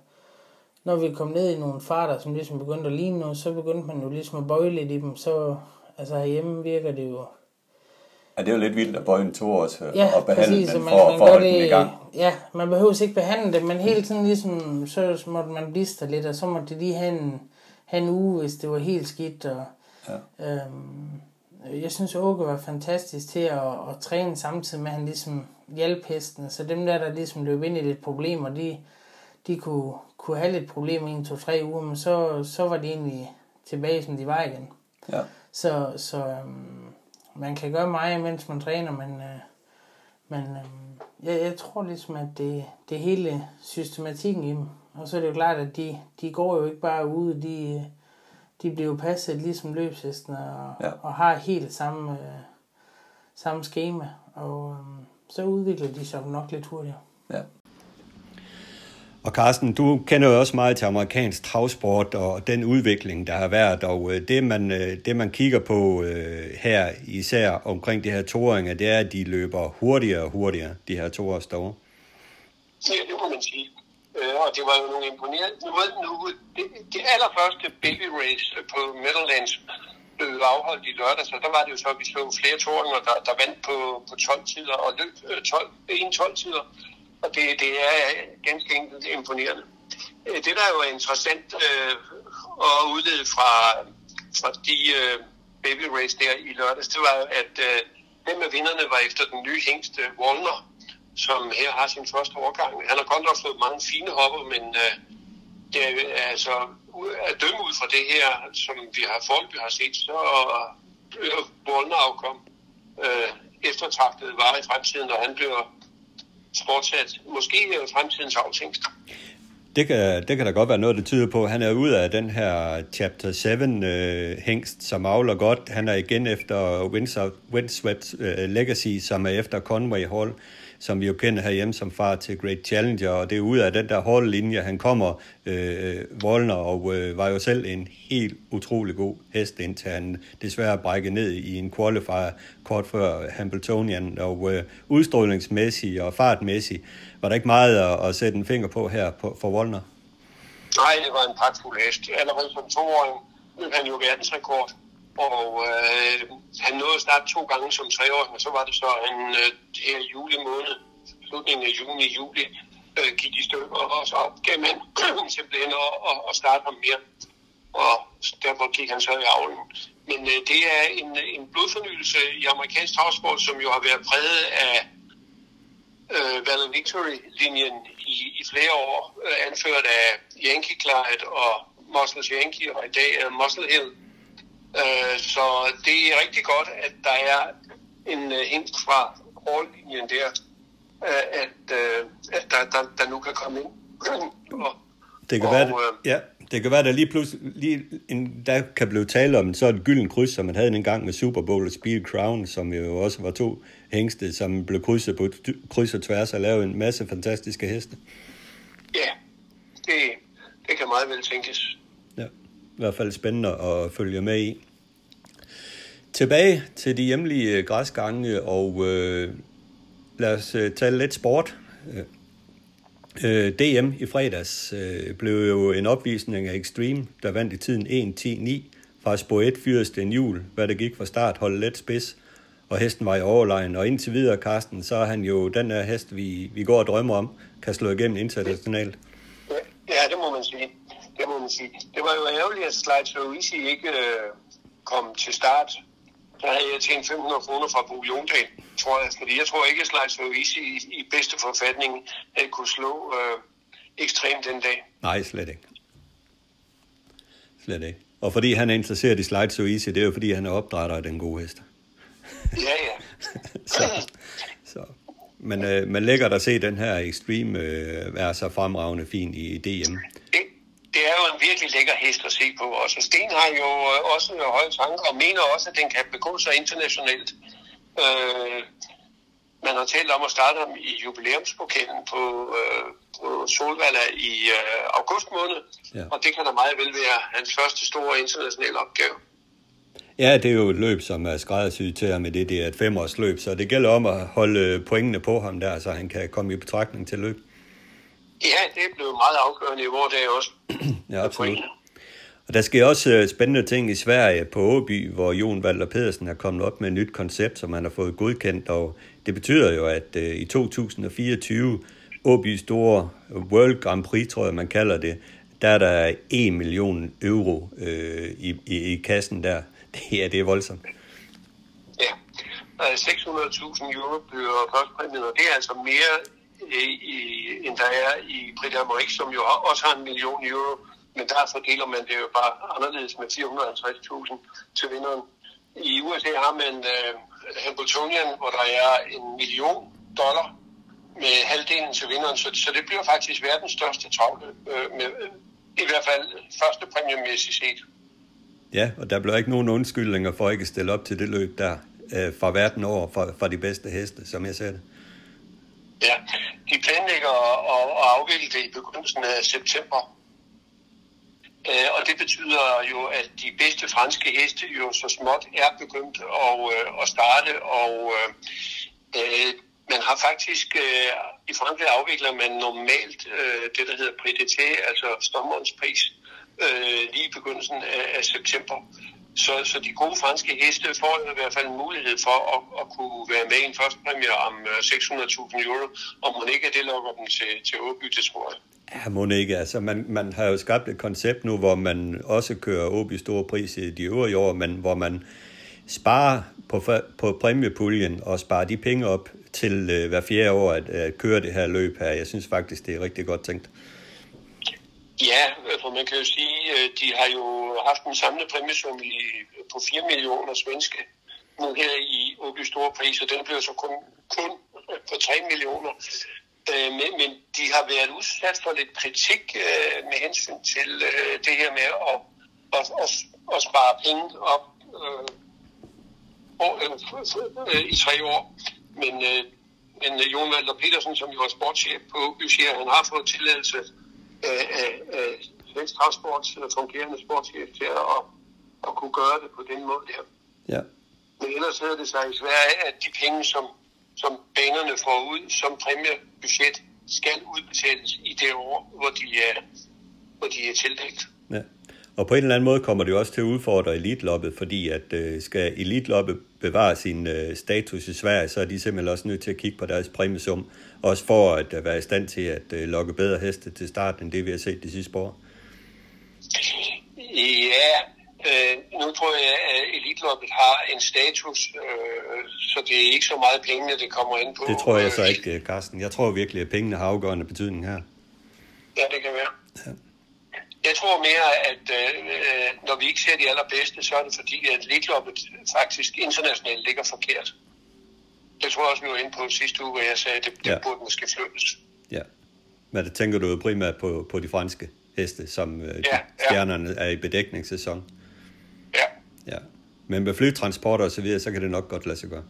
C: når vi kom ned i nogle farter, som ligesom begyndte at ligne noget, så begyndte man jo ligesom at bøje lidt i dem. Så altså herhjemme virker det jo
D: Ja, det er jo lidt vildt at bøje en to års
C: Ja,
D: og behandle
C: præcis,
D: den for,
C: man, man
D: for at holde den i
C: det,
D: gang.
C: ja, man behøver ikke behandle det, men hele tiden ligesom, så måtte man blister lidt, og så måtte det lige have en, have en uge, hvis det var helt skidt, og
D: Ja.
C: øhm, jeg synes, Åke var fantastisk til at, at træne samtidig med, at han ligesom hjalp hesten, så dem der, der ligesom løb ind i lidt problemer, de, de kunne, kunne have lidt problemer i en, to, tre uger, men så, så var de egentlig tilbage, som de var igen.
D: Ja.
C: Så, så øhm, man kan gøre meget, mens man træner, men, øh, men øhm, jeg, jeg tror ligesom, at det, det hele systematikken i dem. Og så er det jo klart, at de, de går jo ikke bare ude, de, de bliver jo passet ligesom løbshesten og,
D: Ja.
C: og har helt samme, øh, samme schema. Og øhm, så udvikler de sig nok lidt hurtigere.
D: Ja.
A: Og Carsten, du kender jo også meget til amerikansk travsport og den udvikling, der har været, og øh, det man, øh, det man kigger på øh, her, især omkring de her toåringer, det er, at de løber hurtigere og hurtigere, de her toårs store.
B: Ja, det må man sige. Øh, og det var jo nogle imponerende... Nu, nu, det, det allerførste baby race på Meadowlands blev afholdt i lørdag, så der var det jo så, at vi så flere toringer, der, der vandt på, på 12 tider og løb 12, 1-12 tider. Og det, det er ganske enkelt imponerende. Øh, det, der jo interessant øh, at udlede fra, fra de øh, baby race der i lørdags, det var at øh, dem af vinderne var efter den nye hængst Wallner, som her har sin første årgang. Han har godt nok fået mange fine hopper, men øh, det er altså at dømme ud fra det her, som vi har folk, vi har set, så øh, Wallner afkom øh, eftertragtet var i fremtiden, når han bliver fortsat. Måske øh, fremtidens afhængst.
A: Det kan, det kan da godt være noget, der tyder på, han er ude af den her Chapter 7 øh, hængst, som avler godt. Han er igen efter Windsor, Windswept øh, Legacy, som er efter Conway Hall, som vi jo kender herhjemme som far til Great Challenger, og det er ud af den der hårde linje, han kommer, øh, voldner, og øh, var jo selv en helt utrolig god hest, indtil han desværre brækkede ned i en qualifier kort før Hamiltonian, og øh, udstrålingsmæssigt og fartmæssigt var der ikke meget at, at sætte en finger på her på, for Voldner?
B: Nej, det var en pragtfuld hest. Allerede som toåring løb han jo verdensrekord. Og øh, han nåede snart to gange som treårig, og så var det så, en øh, her juli måned, slutningen af juni, juli, øh, gik i stykker, og så opgav man simpelthen at, og, og starte ham mere. Og derfor gik han så i avlen. Men øh, det er en, en blodfornyelse i amerikansk travsport, som jo har været præget af øh, Valley Victory-linjen i, i flere år, øh, anført af Yankee Clyde og Muscles Yankee, og i dag er Muscle Hill. Øh, så det er rigtig godt, at der er en øh, hint fra Hall-linjen der, øh, at, øh, at der, der, der nu kan komme ind. og,
A: Det kan,
B: og,
A: være,
B: øh,
A: ja, det kan være, der lige pludselig lige en, der kan blive tale om så et gylden kryds, som man havde en gang med Super Bowl og Speed Crown, som jo også var to hængste, som blev krydset på kryds og tværs og lavede en masse fantastiske heste.
B: ja, det, det kan meget vel tænkes.
A: I hvert fald spændende at følge med i. Tilbage til de hjemlige græsgange, og øh, lad os øh, tale lidt sport. Øh, øh DM i fredags øh, blev jo en opvisning af Extreme, der vandt i tiden 1-10-9 fra spor 1 fyres en jul, hvad der gik fra start, holdt let spids, og hesten var i overlegen. Og indtil videre, Karsten, så er han jo den der hest, vi, vi går og drømmer om, kan slå igennem internationalt.
B: Ja, det må man sige. Det må man sige. Det var jo ærgerligt, at Slide So Easy ikke øh, kom til start. Der havde jeg tjent 500 kroner fra Bo Jondal, tror jeg. Fordi jeg tror ikke, at Slide So Easy i, i bedste forfatning havde kunne slå øh, ekstremt den dag.
A: Nej, slet ikke. Slet ikke. Og fordi han er interesseret i Slide So Easy, det er jo fordi, han er opdrætter af den gode hest.
B: Ja, ja.
A: så, så. Men øh, man lægger at se den her Extreme øh, være så fremragende fin i DM.
B: Det, er jo en virkelig lækker hest at se på også. Sten har jo øh, også høje tanker og mener også, at den kan begå sig internationalt. Øh, man har talt om at starte ham i jubilæumspokalen på, øh, på Solvalla i øh, august måned,
A: Ja.
B: og det kan da meget vel være hans første store internationale opgave.
A: Ja, det er jo et løb, som er skræddersyet til ham med det. Det er et femårs løb, så det gælder om at holde pointene på ham der, så han kan komme i betragtning til løb.
B: Ja, det er blevet meget afgørende i vores dag også.
A: Ja, absolut. Og der sker også øh, spændende ting i Sverige på Åby, hvor Jon Valder Pedersen er kommet op med et nyt koncept, som han har fået godkendt, og det betyder jo, at øh, i 2024, Åby store World Grand Prix, tror jeg man kalder det, der er der 1 million euro øh, i, i, i kassen der. Det er, det er voldsomt.
B: Ja, Øh, 600.000 euro bliver førstpræmien, og det er altså mere, øh, i, end der er i Brit Amorik, som jo har- også har en million euro, men der fordeler man det jo bare anderledes med 450.000 til vinderen. I USA har man uh, Hamiltonian, hvor der er en million dollar med halvdelen til vinderen, så, så det bliver faktisk verdens største travle, øh, med, øh, i hvert fald første præmiemæssigt set.
A: Ja, og der bliver ikke nogen undskyldninger for ikke at stille op til det løb der øh, fra verden over, fra, fra de bedste heste, som jeg ser det.
B: Ja, de planlægger at, at afvikle det i begyndelsen af september. Øh, og det betyder jo, at de bedste franske heste jo så småt er begyndt at, øh, at starte, og øh, øh man har faktisk, øh, i Frankrig afvikler man normalt øh, det, der hedder Prix d'été, altså sommerens pris, øh, lige i begyndelsen af, af september. Så, så de gode franske heste får i hvert fald en mulighed for at, at kunne være med i en første præmie om øh, 600.000 euro, og må ikke at det lokker dem til, til Åby, det tror jeg.
A: Ja, må ikke. Altså, man, man har jo skabt et koncept nu, hvor man også kører Åby i store pris i de øvrige år, men hvor man sparer på, på præmiepuljen og sparer de penge op til øh, hver fjerde år at, at køre det her løb her. Jeg synes faktisk, det er rigtig godt tænkt.
B: Ja, for man kan jo sige, øh, de har jo haft en samlet præmiesum i, på 4 millioner svenske nu her i Åby Store Pris, og den blev så kun, kun på 3 millioner. Øh, Men, men de har været udsat for lidt kritik øh, med hensyn til øh, det her med at, at, at, at spare penge op øh, år, øh, i tre år. Men, øh, men Jon Valder Petersen, som jo er sportschef på Åby, siger, at han har fået tilladelse af, af, af Svensk Travsports øh, fungerende sportschef til at, at kunne gøre det på den måde der.
A: Ja.
B: Men ellers hedder det sig i Sverige, at de penge, som, som banerne får ud som præmiebudget, skal udbetales i det år, hvor de er, hvor de er tildelt.
A: Ja. Og på en eller anden måde kommer det jo også til at udfordre elitloppet, fordi at øh, skal elitloppet bevare sin øh, status i Sverige, så er de simpelthen også nødt til at kigge på deres præmiesum, også for at øh, være i stand til at øh, lokke bedre heste til starten, end det vi har set de sidste år.
B: Ja, øh, nu tror jeg, at elitloppet har en status, øh, så det er ikke så meget pengene, det kommer ind på.
A: Det tror jeg så ikke, Carsten. Jeg tror virkelig, at pengene har afgørende betydning her.
B: Ja, det kan være. Jeg tror mere, at øh, når vi ikke ser de allerbedste, så er det fordi, at elitloppet faktisk internationalt ligger forkert. Det tror jeg også, vi var inde på sidste uge, hvor jeg sagde, at det, det
A: Ja.
B: burde måske flyttes.
A: Ja. Men det tænker du jo primært på, på de franske heste, som øh, ja, stjernerne ja. er i bedækningssæson.
B: Ja.
A: ja. Men med flytransporter og så videre, så kan det nok godt lade sig gøre.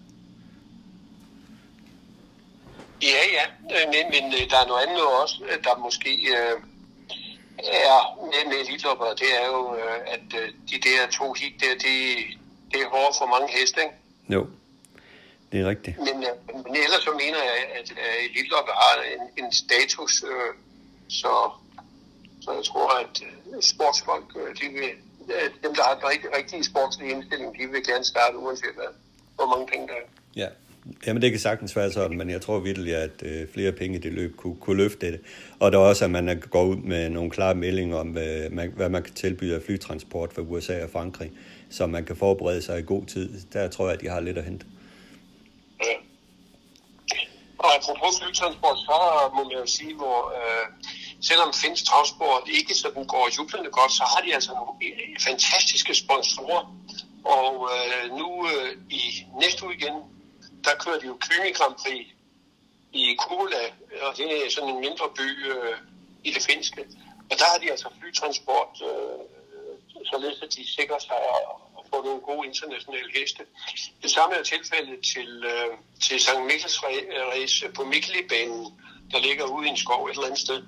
B: Ja, ja, men, men øh, der er noget andet også, der måske øh, er med, med elitlopper, det er jo, øh, at øh, de der to hit der, det, det er hårdt for mange heste, ikke?
A: Jo, det er rigtigt.
B: Men, øh, men ellers så mener jeg, at øh, elitlopper har en, en status, øh, så, så jeg tror, at øh, sportsfolk, de vil, dem, der har den rigtig, rigtige sportslige indstilling, de vil gerne starte uanset hvad, hvor mange penge der er.
A: Ja, Jamen det kan sagtens være sådan, men jeg tror virkelig, at øh, flere penge i det løb kunne, kunne løfte det. Og der er også, at man går ud med nogle klare meldinger om, hvad man, hvad man kan tilbyde af flytransport for USA og Frankrig, så man kan forberede sig i god tid. Der tror jeg, at de har lidt at hente.
B: Og apropos flytransport, så må man jo sige, hvor øh, selvom finsk travsport ikke sådan går jublende godt, så har de altså nogle øh, fantastiske sponsorer. Og øh, nu øh, i næste uge igen, der kører de jo Kynge Grand Prix i Kola, og det er sådan en mindre by øh, i det finske. Og der har de altså flytransport, øh, således at de sikrer sig få nogle gode internationale heste. Det samme er tilfældet til, øh, til St. Mikkels race på Mikkelibanen, der ligger ude i en skov et eller andet sted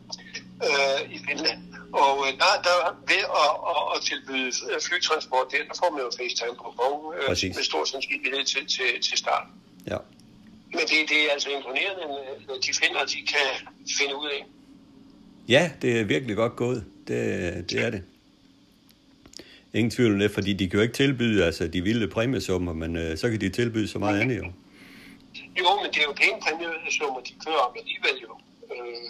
B: øh, i Finland. Og øh, der, der ved at, at, at tilbyde flytransport, der, der får man jo FaceTime på vogn øh, med stor sandsynlighed til, til, til start.
A: Ja.
B: Men det, det er altså imponerende, at de finder, de kan finde ud af.
A: Ja, det er virkelig godt gået. Det, det er det. Ingen tvivl om det, fordi de kan jo ikke tilbyde altså, de vilde præmiesummer, men øh, så kan de tilbyde så meget andet jo.
B: Jo, men det er jo pæne præmiesummer, de kører om alligevel jo. Øh,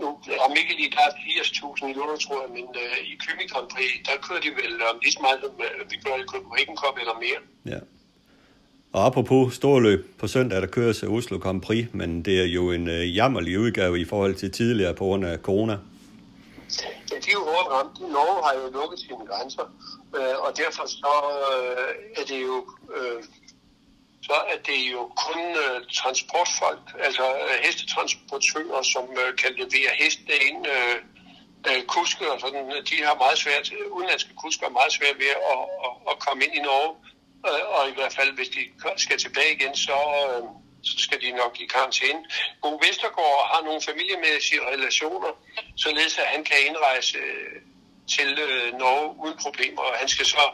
B: nu, om ikke lige, der er 80.000 millioner, tror jeg, men øh, i Kymi Grand Prix, der kører de vel om lige så meget, som øh, vi gør i Copenhagen Cup eller mere.
A: Ja. Og apropos storløb, på søndag der køres Oslo Grand Prix, men det er jo en øh, jammerlig udgave i forhold til tidligere på grund af corona.
B: De er jo hårdt ramt. Norge har jo lukket sine grænser, øh, og derfor så øh, er det jo øh, så er det jo kun øh, transportfolk, altså øh, hestetransportører, som øh, kan levere heste ind, øh, øh, kusker og sådan, de har meget svært, udenlandske kusker har meget svært ved at, at, at komme ind i Norge. Øh, og i hvert fald, hvis de skal tilbage igen, så, øh, så skal de nok i karantæne. Bo Vestergaard har nogle familiemæssige relationer, således at han kan indrejse øh, til øh, Norge uden problemer, og han skal så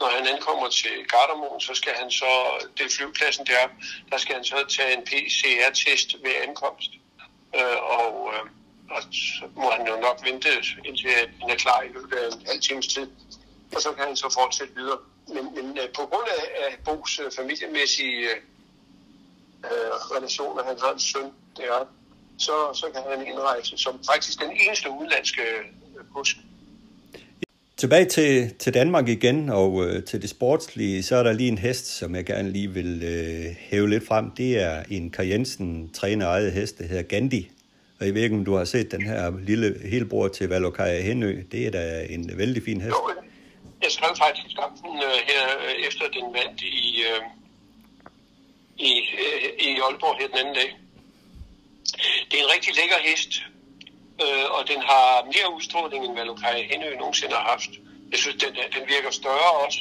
B: når han ankommer til Gardermoen, så skal han så, det er flyvepladsen der, der skal han så tage en PCR-test ved ankomst. Øh, og, øh, og så må han jo nok vente, indtil han er klar i løbet af en halv times tid. Og så kan han så fortsætte videre men, men øh, på grund af, af Bo's familiemæssige øh, relationer, han har en søn der, så, så kan han indrejse som faktisk den eneste udenlandske øh, kusk.
A: Tilbage til, til Danmark igen, og øh, til det sportslige, så er der lige en hest, som jeg gerne lige vil øh, hæve lidt frem. Det er en Karjensen træner eget hest, der hedder Gandhi. Og jeg ved ikke, om du har set den her lille helbror til Valokaja Henø. Det er da en vældig fin hest.
B: Jo, jeg skrev faktisk om den øh, her øh, efter den vandt i, øh, i, øh, i Aalborg her den anden dag. Det er en rigtig lækker hest, øh, og den har mere udstråling, end Valokai Henø nogensinde har haft. Jeg synes, den, den virker større også,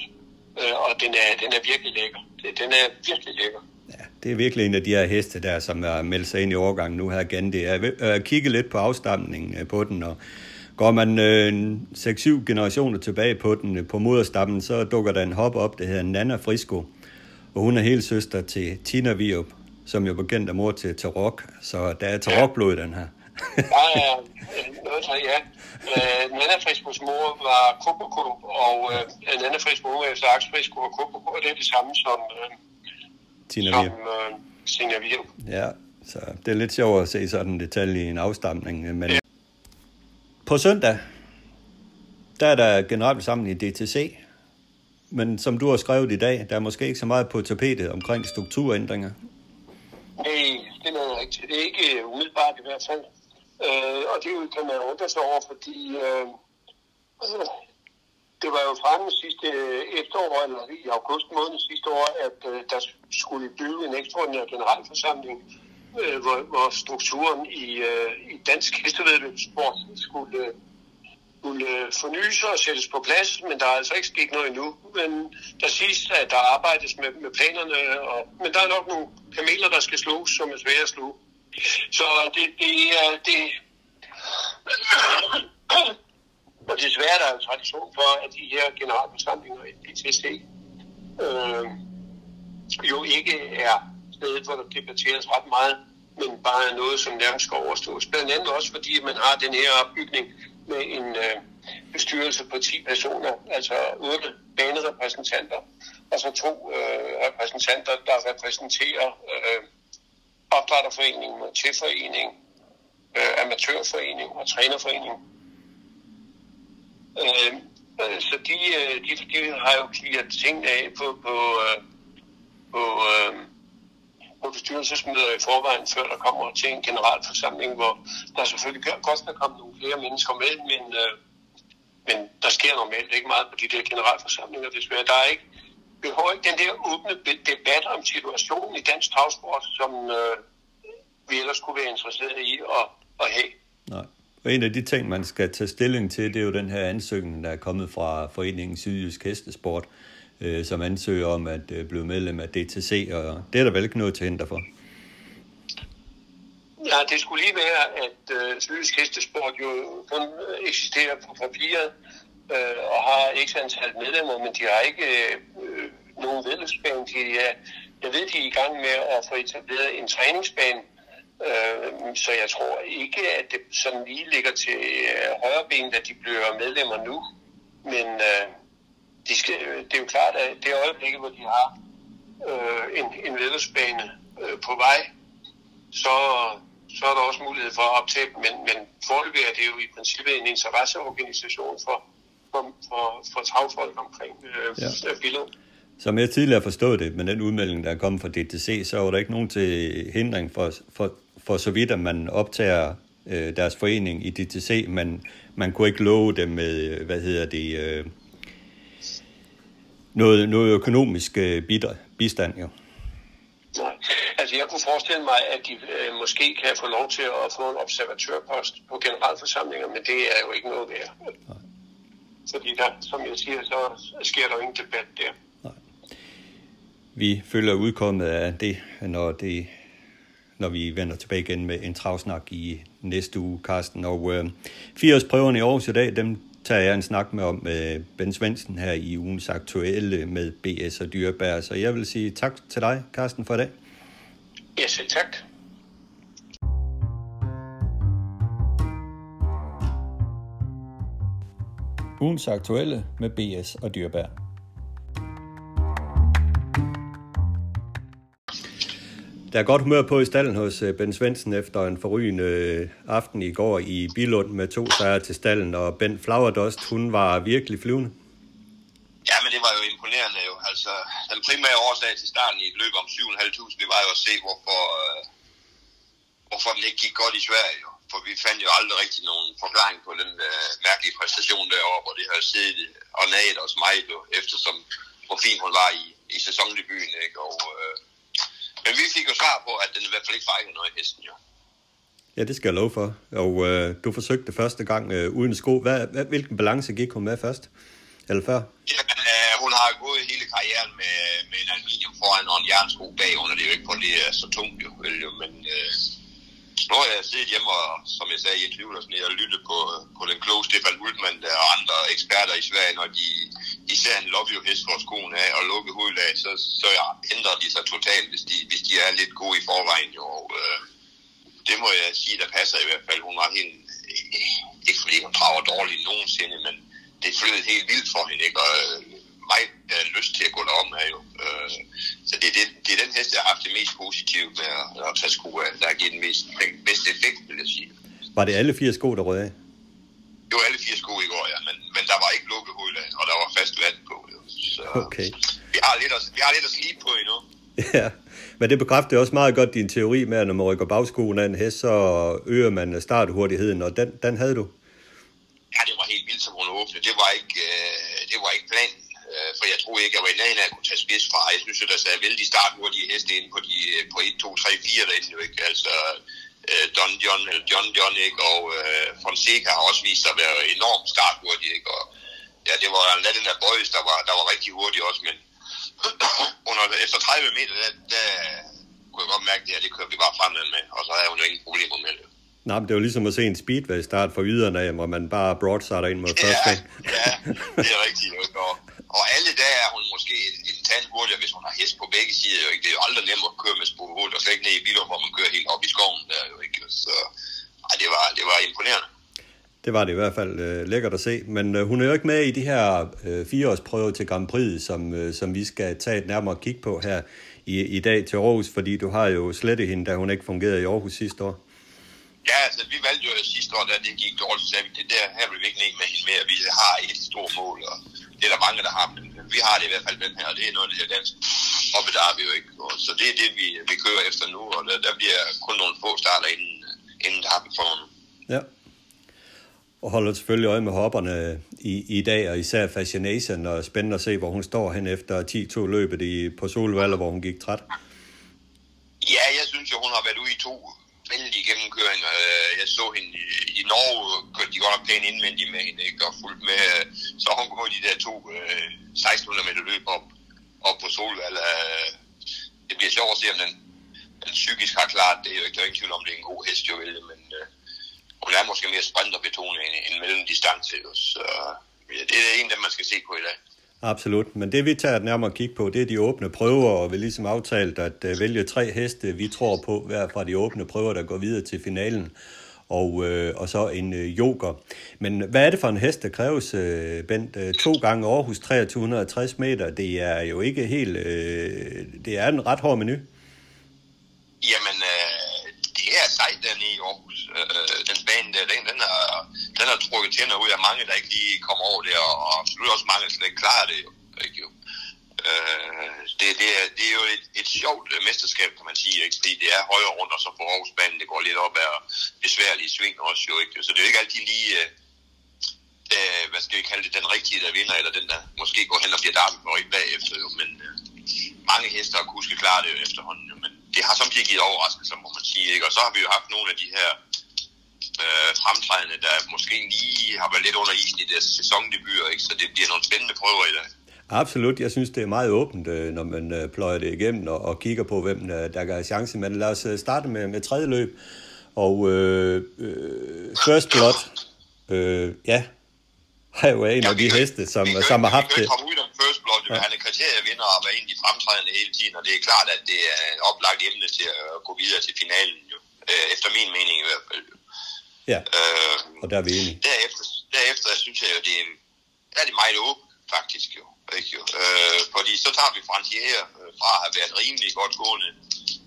B: øh, og den er, den er virkelig lækker. Den er virkelig lækker.
A: Ja, det er virkelig en af de her heste der, som er meldt sig ind i overgangen nu her igen. Det er at kigge lidt på afstamningen øh, på den, og Går man øh, 6-7 generationer tilbage på den, øh, på moderstammen, så dukker der en hop op, der hedder Nana Frisco. Og hun er helt søster til Tina Viop, som jo bekendt mor til Tarok. Så der er Tarok-blod i den her.
B: ja, ja, noget så, ja. Øh, Nana Friscos mor var Kopoko, og øh, Nana Frisco er efter Aks Frisco og Kopoko, og det er det samme som, øh,
A: Tina
B: som øh, Tina Viop.
A: Ja, så det er lidt sjovt at se sådan en detalje i en afstamning, men ja. På søndag, der er der generelt sammen i DTC, men som du har skrevet i dag, der er måske ikke så meget på tapetet omkring strukturændringer.
B: Nej, det er rigtigt. Det er ikke øh, umiddelbart i hvert fald. Øh, og det kan man undre sig over, fordi øh, det var jo fremme sidste øh, efterår, eller i august måned sidste år, at øh, der skulle blive en ekstraordinær generalforsamling øh, hvor, hvor strukturen i, øh, i dansk hestevedløbssport skulle, øh, skulle øh, fornyes og sættes på plads, men der er altså ikke sket noget endnu. Men der siges, at der arbejdes med, med planerne, og, men der er nok nogle kameler, der skal slås, som er svære at sluge. Så det, det er... Det, og desværre der er jo tradition for, at de her generalforsamlinger i PTC øh, jo ikke er stedet, hvor der debatteres ret meget, men bare er noget, som nærmest skal overstås. Blandt andet også fordi, man har den her opbygning med en øh, bestyrelse på 10 personer, altså 8 banerepræsentanter, og så to øh, repræsentanter, der repræsenterer øh, opdrætterforeningen og øh, amatørforening og trænerforening. Øh, øh, så de, øh, de, de har jo kliret tingene af på, på, øh, på, øh, på bestyrelsesmøder i forvejen, før der kommer til en generalforsamling, hvor der selvfølgelig godt kan komme nogle flere mennesker med, men, øh, men der sker normalt ikke meget på de der generalforsamlinger, desværre. Der er ikke, vi har ikke den der åbne debat om situationen i dansk travsport, som øh, vi ellers kunne være interesseret i at, at have.
A: Nej. Og en af de ting, man skal tage stilling til, det er jo den her ansøgning, der er kommet fra Foreningen Sydjysk Hestesport, øh, Øh, som ansøger om at øh, blive medlem af DTC, og det er der vel ikke noget til hinder for?
B: Ja, det skulle lige være, at øh, Sydjysk Hestesport jo kun eksisterer på papiret, øh, og har x antal medlemmer, men de har ikke øh, nogen vedløbsbane. De er, jeg ved, de er i gang med at få etableret en træningsbane, Øh, så jeg tror ikke, at det sådan lige ligger til øh, højre ben, at de bliver medlemmer nu. Men øh, de skal, det er jo klart, at det øjeblik, hvor de har øh, en, en vedløbsbane øh, på vej, så, så er der også mulighed for at optage dem. Men, men foreløbig er det jo i princippet en interesseorganisation for, for, for, for tagfolk omkring øh, ja. billedet.
A: Som jeg tidligere forstod det, med den udmelding, der er kommet fra DTC, så var der ikke nogen til hindring for, for, for så vidt, at man optager øh, deres forening i DTC, men man kunne ikke love dem med, øh, hvad hedder det, øh, noget, noget økonomisk øh, bistand, jo.
B: Nej. Altså jeg kunne forestille mig, at de øh, måske kan få lov til at få en observatørpost på generalforsamlinger, men det er jo ikke noget værd. Nej. Fordi der, som jeg siger, så sker der jo ingen debat der. Nej.
A: Vi følger udkommet af det, når det når vi vender tilbage igen med en travsnak i næste uge, Carsten. Og øh, fireårsprøverne i Aarhus i dag, dem tager jeg en snak med om med Ben Svendsen her i ugens aktuelle med BS og Dyrebær. Så jeg vil sige tak til dig, Carsten, for i dag.
B: Ja, selv tak.
A: Ugens aktuelle med BS og Dyrebær. Der er godt humør på i stallen hos øh, Ben Svendsen efter en forrygende øh, aften i går i Bilund med to sejre til stallen, og Ben Flowerdost, hun var virkelig flyvende.
E: Ja, men det var jo imponerende jo. Altså, den primære årsag til starten i et løb om 7.500, det var jo at se, hvorfor, øh, hvorfor den ikke gik godt i Sverige jo. For vi fandt jo aldrig rigtig nogen forklaring på den øh, mærkelige præstation derovre, hvor det har siddet og naget os meget jo, eftersom hvor fin hun var i, i sæsondebuten, ikke? Og, øh, men vi fik jo svar på, at den i hvert fald ikke fejlede noget i hesten, jo.
A: Ja, det skal jeg love for. Og øh, du forsøgte første gang øh, uden sko. Hvad, hvad, hvilken balance gik hun med først? Eller før?
E: Jamen, øh, hun har gået hele karrieren med, med en aluminium foran og en jernsko bag. Hun er det jo ikke på det er så tungt, jo. Men øh, nu har jeg siddet hjemme og, som jeg sagde, i interviewet og sådan jeg lyttet på, på den kloge Stefan Hultmann der, og andre eksperter i Sverige, når de, de ser en love you hest for skoen af og lukke hovedet af, så, så jeg ændrer de sig totalt, hvis de, hvis de er lidt gode i forvejen. Jo. Og, øh, det må jeg sige, der passer i hvert fald. Hun var helt, ikke fordi hun traver dårligt nogensinde, men det flød helt vildt for hende, ikke? Og øh, meget øh, lyst til at gå derom her jo. Øh, så det, det, det er den hest, jeg har haft det mest positive med at, at tage sko af, der har givet den mest, den bedste effekt, vil jeg sige.
A: Var det alle fire sko, der rød af?
E: Det var alle fire sko i går, ja, men, men der var ikke lukket hul af, og der var fast vand på. Jo. Så
A: okay.
E: vi har, lidt at, vi har lidt at slibe på endnu.
A: Ja, men det bekræfter også meget godt din teori med, at når man rykker bagskoen af en hest, så øger man starthurtigheden, og den, den havde du.
E: Ja, det var helt vildt, som hun åbnede. Det var ikke, øh, det var ikke planen. Øh, for jeg tror ikke, jeg var i nærheden af at kunne tage spids fra. Jeg synes, at der er vældig start hurtige heste inde på, de, på 1, 2, 3, 4 derinde jo ikke. Altså, øh, Don John, eller John John, ikke? og øh, Fonseca har også vist sig at være enormt start hurtig, ikke? Og, ja, det var lidt den der boys, der var, der var rigtig hurtig også, men under, efter 30 meter, der, der kunne jeg godt mærke, at det, det kører vi bare fremad med, og så havde hun jo ingen problemer med det.
A: Nej, men det var ligesom at se en speedway start for yderne af, hvor man bare broadstarter ind mod ja, første.
E: ja, det er rigtigt. Og, og alle dage er hun måske en tand hurtigere, hvis hun har hest på begge sider. Jo, ikke? Det er jo aldrig nemt at køre med spor og slet ikke ned i biler, hvor man kører helt op i skoven. Der, jo, ikke? Så ej, det, var, det var imponerende.
A: Det var det i hvert fald øh, lækkert at se. Men øh, hun er jo ikke med i de her øh, fireårsprøver til Grand Prix, som, øh, som vi skal tage et nærmere kig på her i, i dag til Aarhus, fordi du har jo slettet hende, da hun ikke fungerede i Aarhus sidste år.
E: Ja, altså vi valgte jo sidste år, da det gik dårligt, så sagde vi, det der her vil vi ikke med hende mere. Vi har et stort mål, og det er der mange, der har, men vi har det i hvert fald den her, og det er noget, der er dansk. Og der har vi jo ikke. Og så det er det, vi, vi kører efter nu, og der, der bliver kun nogle få starter inden, inden der har vi for
A: Ja. Og holder selvfølgelig øje med hopperne i, i dag, og især Fascination, og spændende at se, hvor hun står hen efter 10-2 løbet i, på Solvalder, hvor hun gik træt.
E: Ja, jeg synes jo, hun har været ude i to vældig gennemkøringer. Øh, jeg så hende i, i Norge, kørte de godt nok pænt indvendigt med hende, ikke? og fuldt med. Øh, så hun går de der to øh, 1600 meter løb op, op på Solvalg. Øh, det bliver sjovt at se, om den, den psykisk har klart det. Er jo ikke, der er ingen tvivl om, det er en god hest, jo vel, men øh, hun er måske mere sprinterbetonet end, end mellemdistance. Så øh, ja, det er en af dem, man skal se på i dag.
A: Absolut, men det vi tager et nærmere kig på, det er de åbne prøver, og vi ligesom aftalt at øh, vælge tre heste, vi tror på, hver fra de åbne prøver, der går videre til finalen, og, øh, og så en øh, joker. Men hvad er det for en hest, der kræves, øh, Bent? Øh, to gange Aarhus, 2360 meter, det er jo ikke helt... Øh, det er en ret hård menu.
E: Jamen, øh, det er sejt den i Aarhus. Øh, den bane der, den, den, har, den har trukket tænder ud af mange, der ikke lige kommer over det, og, og absolut også mange, der slet ikke klarer det. Jo, ikke, jo. Øh, det, det, er, det er jo et, et sjovt øh, mesterskab, kan man sige, ikke? fordi det er højere rundt, og så på Aarhusbanen, det går lidt op af besværlige sving også, jo ikke? Så det er jo ikke altid lige, øh, øh, hvad skal vi kalde det, den rigtige, der vinder, eller den, der måske går hen og bliver darmen for ikke bagefter, jo. men øh, mange hester og kuske klarer det jo efterhånden, jo. men det har samtidig givet overraskelser, må man sige, ikke? og så har vi jo haft nogle af de her øh, fremtrædende, der måske lige har været lidt under isen i deres sæsondebut, ikke? så det bliver nogle spændende prøver i dag.
A: Absolut, jeg synes, det er meget åbent, øh, når man øh, pløjer det igennem og, og kigger på, hvem øh, der kan have chance. Men lad os starte med, med tredje løb. Og øh, øh, First Blood, øh, ja, har jo en ja, af de heste, som,
E: kan,
A: som har haft det.
E: Vi kan ikke om First Blood, ja. han er kriterievinder og har været en af de fremtrædende hele tiden, og det er klart, at det er et oplagt emne til at gå videre til finalen, jo. efter min mening i hvert fald.
A: Ja, øh, og der er vi enige.
E: Derefter, derefter synes jeg jo, det er, der er det meget åbent, faktisk jo. Ikke jo? Øh, fordi så tager vi Franciere øh, fra at have været rimelig godt gående.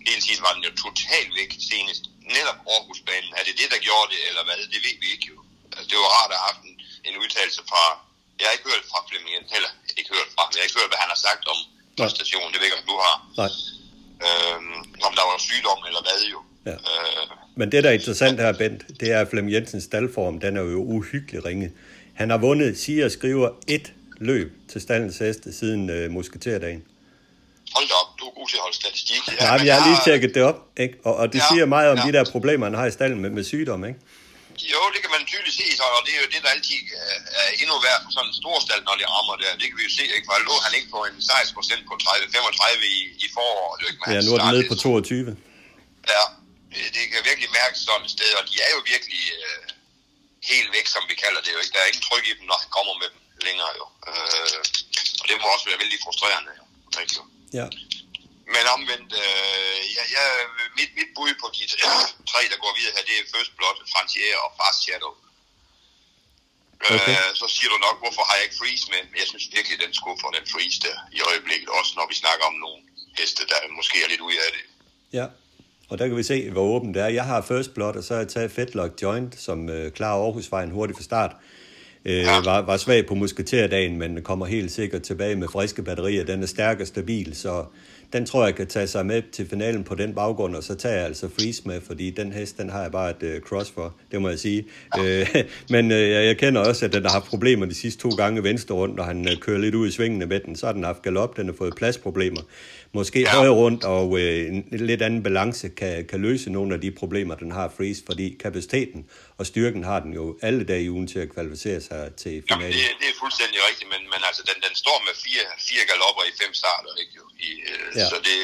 E: Hele tiden var den jo totalt væk senest. Netop Aarhusbanen. Er det det, der gjorde det, eller hvad? Det ved vi ikke jo. Altså, det var rart at have haft en, en udtalelse fra... Jeg har ikke hørt fra Flemming, heller ikke hørt fra, men jeg har ikke hørt, hvad han har sagt om præstationen. Det ved ikke, om du har.
A: Nej.
E: Øh, om der var sygdom eller hvad jo.
A: Ja. Øh, men det, der er interessant her, Bent, det er, at Flem Jensens staldform, den er jo uhyggelig ringe. Han har vundet, siger og skriver, et løb til stallens heste siden øh, musketerdagen.
E: Hold da op, du er god til at holde statistik.
A: Ja, Nej, men jeg har lige tjekket det op, ikke? Og, og det ja, siger meget om ja. de der problemer, han har i stallen med, med sygdom, ikke?
E: Jo, det kan man tydeligt se, så, og det er jo det, der altid er endnu værd for sådan en stor stald, når de rammer der. Det kan vi jo se, ikke? For lå han ikke på en 16% på 30-35 i, i foråret. Ikke?
A: ja, nu er den nede på 22.
E: Ja, det kan virkelig mærkes sådan et sted, og de er jo virkelig øh, helt væk, som vi kalder det jo. Ikke? Der er ingen tryk i dem, når han kommer med dem længere jo. Øh, og det må også være vældig frustrerende jo. Ikke, jo.
A: Ja.
E: Men omvendt, øh, ja, ja, mit, mit bud på de tre, der går videre her, det er First Blood, Frontier og Fast Shadow. Okay. Øh, så siger du nok, hvorfor har jeg ikke Freeze med? Men jeg synes virkelig, den skuffer den Freeze der i øjeblikket, også når vi snakker om nogle heste, der måske er lidt ude af det.
A: Ja, og der kan vi se, hvor åbent det er. Jeg har First Blood, og så har jeg taget Fetlock Joint, som øh, klarer Aarhusvejen hurtigt fra start. øh, ja. var, var svag på musketerdagen, men kommer helt sikkert tilbage med friske batterier. Den er stærk og stabil, så den tror jeg kan tage sig med til finalen på den baggrund, og så tager jeg altså Freeze med, fordi den hest, den har jeg bare et uh, cross for, det må jeg sige. Ja. Uh, men uh, jeg kender også, at den har haft problemer de sidste to gange venstre rundt, når han uh, kører lidt ud i svingene med den, så har den haft galop, den har fået pladsproblemer måske ja. højre rundt og øh, en lidt anden balance kan, kan løse nogle af de problemer, den har Freeze, fordi kapaciteten og styrken har den jo alle dage i ugen til at kvalificere sig til finalen.
E: Jamen, det, det er fuldstændig rigtigt, men, men altså, den, den står med fire, fire galopper i fem starter, ikke jo? I, øh, ja. Så det,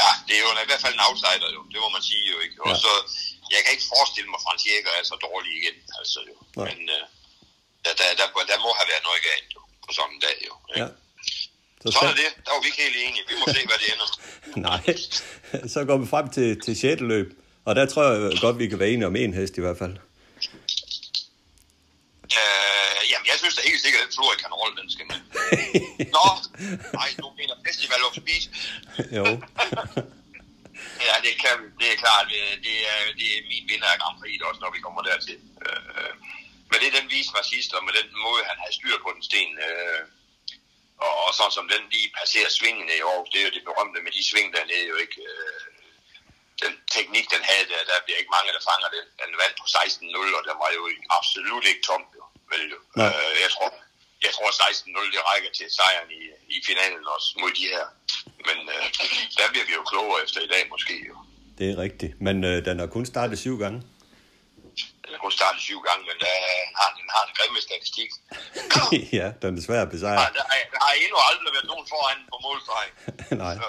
E: ja, det er jo i hvert fald en outsider, jo. Det må man sige jo, ikke? Og ja. så, jeg kan ikke forestille mig, at Frans Jäger er så dårlig igen, altså jo. Nej. Men øh, der, der, der, der, må have været noget galt, jo, på sådan en dag, jo. Ikke? Ja. Så Sådan er det. Der var vi ikke helt enige. Vi må se, hvad det ender.
A: Nej, så går vi frem til, til 6. løb. Og der tror jeg godt, vi kan være enige om en hest i hvert fald.
E: Øh, jamen, jeg synes da helt sikkert, at den Florian Roll, den skal med. Nå, nej, du mener Festival of Speed.
A: jo.
E: ja, det, kan, det er klart. Det er, det er min vinder af Grand Prix også, når vi kommer dertil. Øh, men det er den viste mig sidst, og med den måde, han har styr på den sten. Øh, og, og sådan som den lige passerer svingene i år, det er jo det berømte med de sving dernede, jo ikke... Øh, den teknik, den havde der, der bliver ikke mange, der fanger den. Den vandt på 16-0, og den var jo absolut ikke tom, jo. Vel, jo. Øh, jeg tror, jeg tror 16-0, det rækker til sejren i, i finalen også mod de her. Men øh, der bliver vi jo klogere efter i dag måske, jo.
A: Det er rigtigt, men øh, den har kun startet syv gange.
E: Kun startet syv gange, men der har, den har en grimme statistik.
A: ja, den er svær at besejre.
E: Der, der, der har endnu aldrig været nogen foran på målstregen.
A: Nej. Så,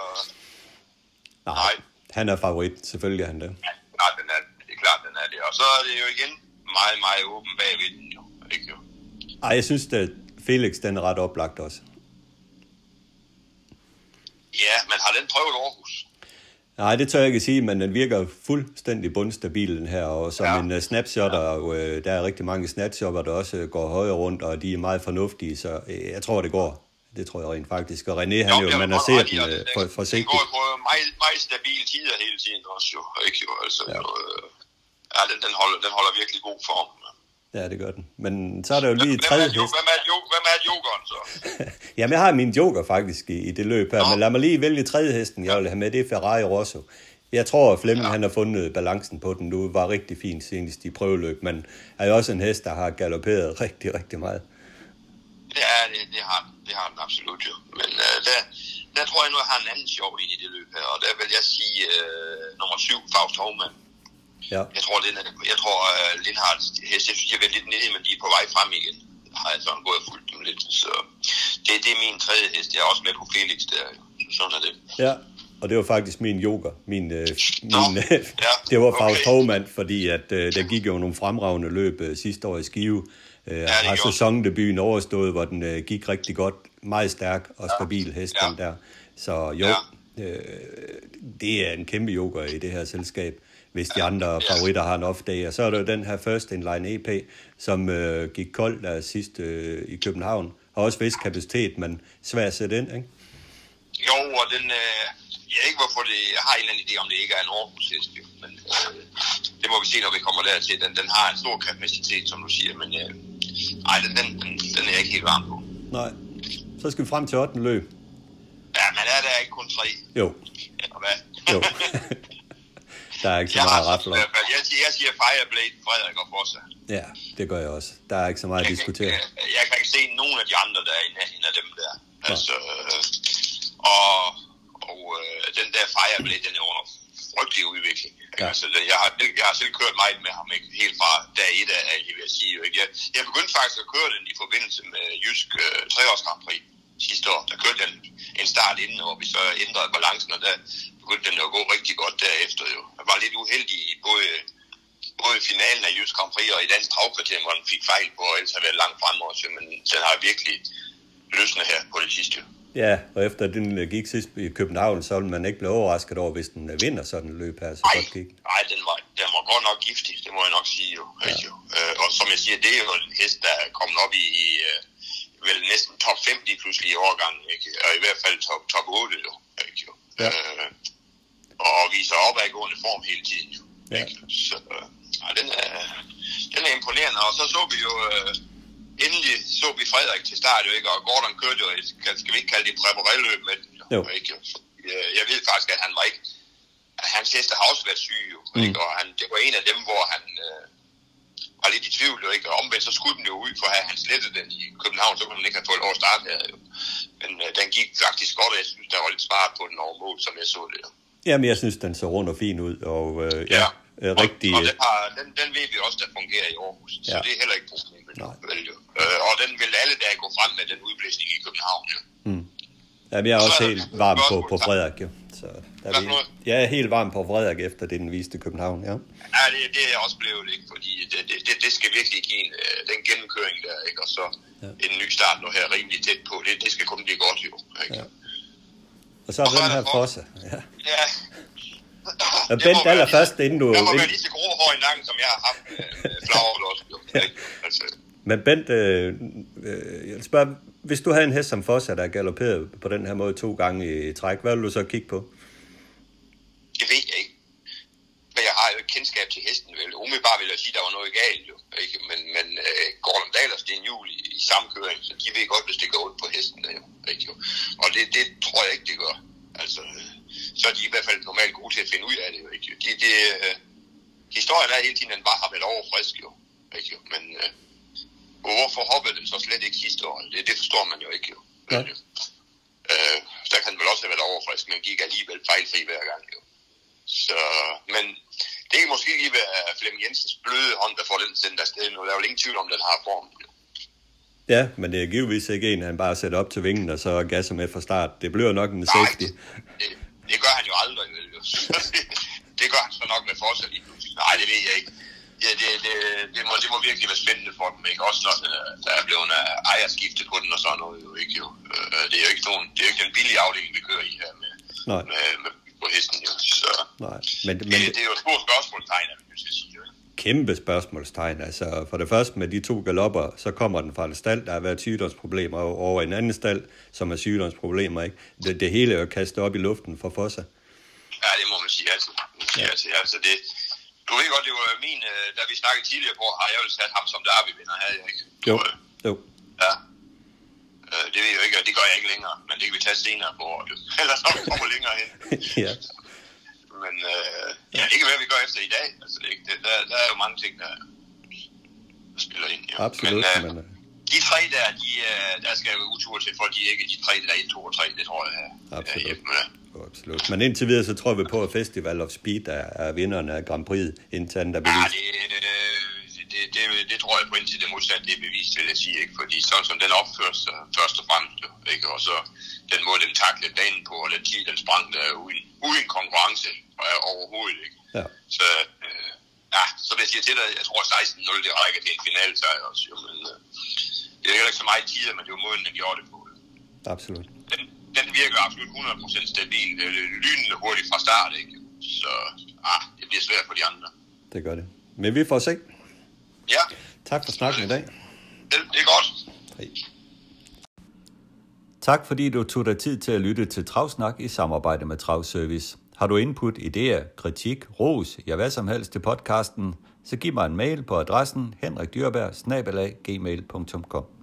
E: nej. nej.
A: Han er favorit, selvfølgelig er han det.
E: Ja, nej, den er, det er klart, den er det. Og så er det jo igen meget, meget åben bagved den jo. Ikke jo?
A: Ej, jeg synes, at Felix den er ret oplagt også.
E: Ja, men har den prøvet Aarhus?
A: Nej, det tør jeg ikke sige, men den virker fuldstændig bundstabil, den her. Og som ja. en uh, snapshotter, ja. og, uh, der er rigtig mange snapshotter, der også uh, går højere rundt, og de er meget fornuftige, så uh, jeg tror, det går. Det tror jeg rent faktisk. Og René, han jo, jo man har set den uh, for, forsigtigt.
E: Den går på meget, meget stabile tider hele tiden også, jo. Ikke jo, altså. Ja. Jo, ja, den, den, holder, den holder virkelig god form.
A: Ja, det gør den. Men så er der jo lige tredje hest. Hvem
E: er, hvem er jokeren så?
A: Jamen, jeg har min joker faktisk i, i det løb her, Nå. men lad mig lige vælge tredje hesten, jeg vil have med, det er Ferrari Rosso. Jeg tror, at Flemming ja. han har fundet balancen på den nu. var rigtig fint senest i prøveløb, men er jo også en hest, der har galopperet rigtig, rigtig meget.
E: Ja, det, det, har, det har den absolut jo. Men uh, der, der tror jeg nu, jeg har en anden sjov i det løb her, og der vil jeg sige uh, nummer syv, Faust Hovmann. Ja. Jeg tror, det er, jeg tror uh, Lindhardt jeg synes, jeg er lidt nede, men de er på vej frem igen. Har jeg sådan gået og fulgt dem lidt. Så det, det er min tredje hest. Jeg er også med på Felix der. Sådan er det.
A: Ja, og det var faktisk min yoga. Min, øh, min, Nå, ja, det var Faust okay. Hovmann, fordi at, øh, der gik jo nogle fremragende løb øh, sidste år i Skive. Øh, ja, har sæsondebuten overstået, hvor den øh, gik rigtig godt. Meget stærk og stabil hest, ja. der. Så jo, ja. øh, det er en kæmpe yoga i det her selskab hvis de andre favoritter har en off-day. Og så er der jo den her First in Line EP, som øh, gik kold der sidst øh, i København. Har også vis kapacitet, men svært at sætte ind, ikke?
E: Jo, og den, øh, jeg ved ikke hvorfor det, jeg har en eller anden idé om det ikke er en Aarhus men øh, det må vi se, når vi kommer dertil. Den, den har en stor kapacitet, som du siger, men øh, ej, den, den, den, den er jeg ikke helt varm på.
A: Nej, så skal vi frem til 8. løb.
E: Ja, men er der ikke kun tre?
A: Jo.
E: Eller hvad?
A: Jo. Der er ikke så jeg meget rafler.
E: Jeg, siger, jeg siger Fireblade, Frederik og Fossa.
A: Ja, det gør jeg også. Der er ikke så meget
E: jeg
A: at diskutere.
E: Kan, jeg, jeg kan ikke se nogen af de andre, der er en af dem der. Ja. Altså, øh, og og øh, den der Fireblade, den er under frygtelig udvikling. Ja. Altså, jeg, har, jeg har selv kørt meget med ham, ikke? helt fra dag et af, jeg vil sige. Ikke? Jeg, jeg begyndte faktisk at køre den i forbindelse med Jysk øh, 3 Grand Prix sidste år. Der kørte den en start inden, hvor vi så ændrede balancen, og der begyndte den at gå rigtig godt derefter jo. Jeg var lidt uheldig i både, både finalen af Jysk Grand Prix og i dansk travkvarter, hvor den fik fejl på, og ellers har været langt frem også, men den har virkelig løsnet her på det sidste.
A: Ja, og efter den gik sidst i København, så vil man ikke blive overrasket over, hvis den vinder sådan en løb her, så
E: ej,
A: godt gik.
E: Nej, den var, den var godt nok giftig, det må jeg nok sige jo. Ja. jo. Øh, og som jeg siger, det er jo en hest, der er kommet op i, i uh, vel næsten top 5 lige pludselig i årgangen, ikke? og i hvert fald top, top 8 jo. Ikke? jo. Ja. Øh, og viser opadgående form hele tiden. Jo. Ja. Så øh, den, er, den er imponerende. Og så så vi jo, øh, endelig så vi Frederik til start, jo ikke? og Gordon kørte jo, et, skal vi ikke kalde det præpareløb med den,
A: Jo.
E: Ikke? Øh, Jeg ved faktisk, at han var ikke, at hans heste har også været syg, jo,
A: Mm.
E: ikke? og han, det var en af dem, hvor han øh, var lidt i tvivl, jo, ikke? og omvendt så skulle den jo ud, for havde han slettet den i København, så kunne man ikke have fået lov at starte her, jo. Men øh, den gik faktisk godt, og jeg synes, der var lidt sparet på den over mål, som jeg så det. Jo.
A: Jamen, jeg synes, den så rundt og fin ud, og øh, ja, ja.
E: Og-
A: rigtig...
E: Og, den, har, den, den ved vi også, der fungerer i Aarhus. Ja. Så det er heller ikke problemet. Vel, jo. Øh, og den vil alle dage gå frem med den udblæsning i København. Jo.
A: Jamen, jeg er
E: Så
A: også
E: er
A: helt varm på, på Frederik, jo. Så der er vi, jeg er helt varm på Frederik efter det, den viste København, ja.
E: Ja, det, det er jeg også blevet, ikke? fordi det, det, det, skal virkelig give en, øh, den gennemkøring der, ikke? og så
A: Ja.
E: ja. en ny start nu her rimelig tæt på. Det, det skal kun blive godt, jo. Ikke?
A: Ja. Og så er
E: Og så
A: den
E: er
A: her Fosse. Ja.
E: ja.
A: Og
E: Det
A: Bent
E: være
A: allerførst, inden du...
E: Jeg må være
A: Inden,
E: lige så grå hår i nakken, som jeg har haft med, med flagerhold også. Ikke? Altså,
A: men Bent, øh, øh, jeg vil spørge, hvis du havde en hest som Fosse, der galopperede på den her måde to gange i træk, hvad vil du så kigge på?
E: Det ved jeg ikke. Men jeg har jo ikke kendskab til hesten, vel. Umiddelbart vil jeg sige, at der var noget galt, jo. Ikke? Men, men uh, Gordon Dahl og Sten Juhl i, i samme køring, så de ved godt, hvis det går ud på hesten, jo. Ikke? jo. Og det, det tror jeg ikke, det gør. Altså, øh, så er de i hvert fald normalt gode til at finde ud af det, jo. Ikke? De, de, uh, historien er hele tiden, at den bare har været overfrisk, jo. Ikke? jo. Men uh, hvorfor hoppede den så slet ikke sidste år? Det, det forstår man jo ikke, jo.
A: Ja.
E: Uh, der kan den vel også have været overfrisk, men gik alligevel fejlfri hver gang, jo. Så, men det kan måske lige være Flemming Jensens bløde hånd, der får den sendt afsted nu. Der er jo ingen tvivl om, den har form.
A: Ja, men det er givetvis ikke en, han bare sætter op til vingen, og så gasser med fra start. Det bliver nok en
E: Nej,
A: safety.
E: Det, det gør han jo aldrig, vel? det gør han så nok med forsæt pludselig. Nej, det ved jeg ikke. Ja, det, det, det, må, det må virkelig være spændende for dem, ikke? Også når øh, der er blevet øh, ejerskifte på den og sådan noget, jo ikke? Jo. Øh, Det er jo ikke, nogen, det er jo ikke den billige afdeling, vi kører i her med,
A: Nej.
E: med, med på hesten, jo. Så
A: Nej, men,
E: det,
A: men
E: det er jo et stort spørgsmålstegn, at vi skal sige,
A: kæmpe spørgsmålstegn. Altså, for det første med de to galopper, så kommer den fra en stald, der har været sygdomsproblemer, og over en anden stald, som er sygdomsproblemer. Ikke? Det, det hele er jo kastet op i luften for Fossa.
E: Ja, det må man sige altså. Man sige, ja. altså, altså det, du ved godt, det var min, øh, da vi snakkede tidligere på, har jeg jo sat ham som derby-vinder, havde jeg ikke?
A: Jo, jo.
E: Ja. Øh, Det ved jeg jo ikke, og det gør jeg ikke længere, men det kan vi tage senere på året. Ellers når vi kommer længere hen.
A: ja.
E: Men øh, ja, kan være, vi gør efter i dag. Altså, det, ikke- det, der, der er jo mange ting, der, spiller ind. Jo.
A: Absolut,
E: Men,
A: men,
E: øh,
A: øh,
E: de tre der, de, øh, der skal jo utur til, for de ikke de tre, der er 1, 2 og 3, det tror jeg.
A: Absolut.
E: ja.
A: jo, absolut. Men indtil videre, så tror vi på, at Festival of Speed er, er vinderne af Grand Prix, indtil andet er
E: Ja,
A: bevist.
E: det, øh, det, det, det, tror jeg på indtil det modsatte, det er bevist, vil jeg sige, ikke? Fordi sådan som den opfører sig først og fremmest, ikke? Og så den måde, den taklede banen på, og den tid, den sprang der er uden, uden konkurrence øh, overhovedet, ikke?
A: Ja,
E: Så, øh, ja, så vil jeg sige til dig, jeg tror 16-0, det rækker til en finale sejr også, jo, men øh, det er ikke så meget tider, men det var måden, den gjorde det på.
A: absolut.
E: Den, den virker absolut 100% stabil, øh, lynende hurtigt fra start, ikke? Så, ah, det bliver svært for de andre.
A: Det gør det. Men vi får se.
E: Ja,
A: Tak for snakken i dag.
E: det, det er godt.
A: Hej.
D: Tak fordi du tog dig tid til at lytte til Travsnak i samarbejde med Travservice. Har du input, idéer, kritik, ros, ja hvad som helst til podcasten, så giv mig en mail på adressen henrikdyrberg gmail.com.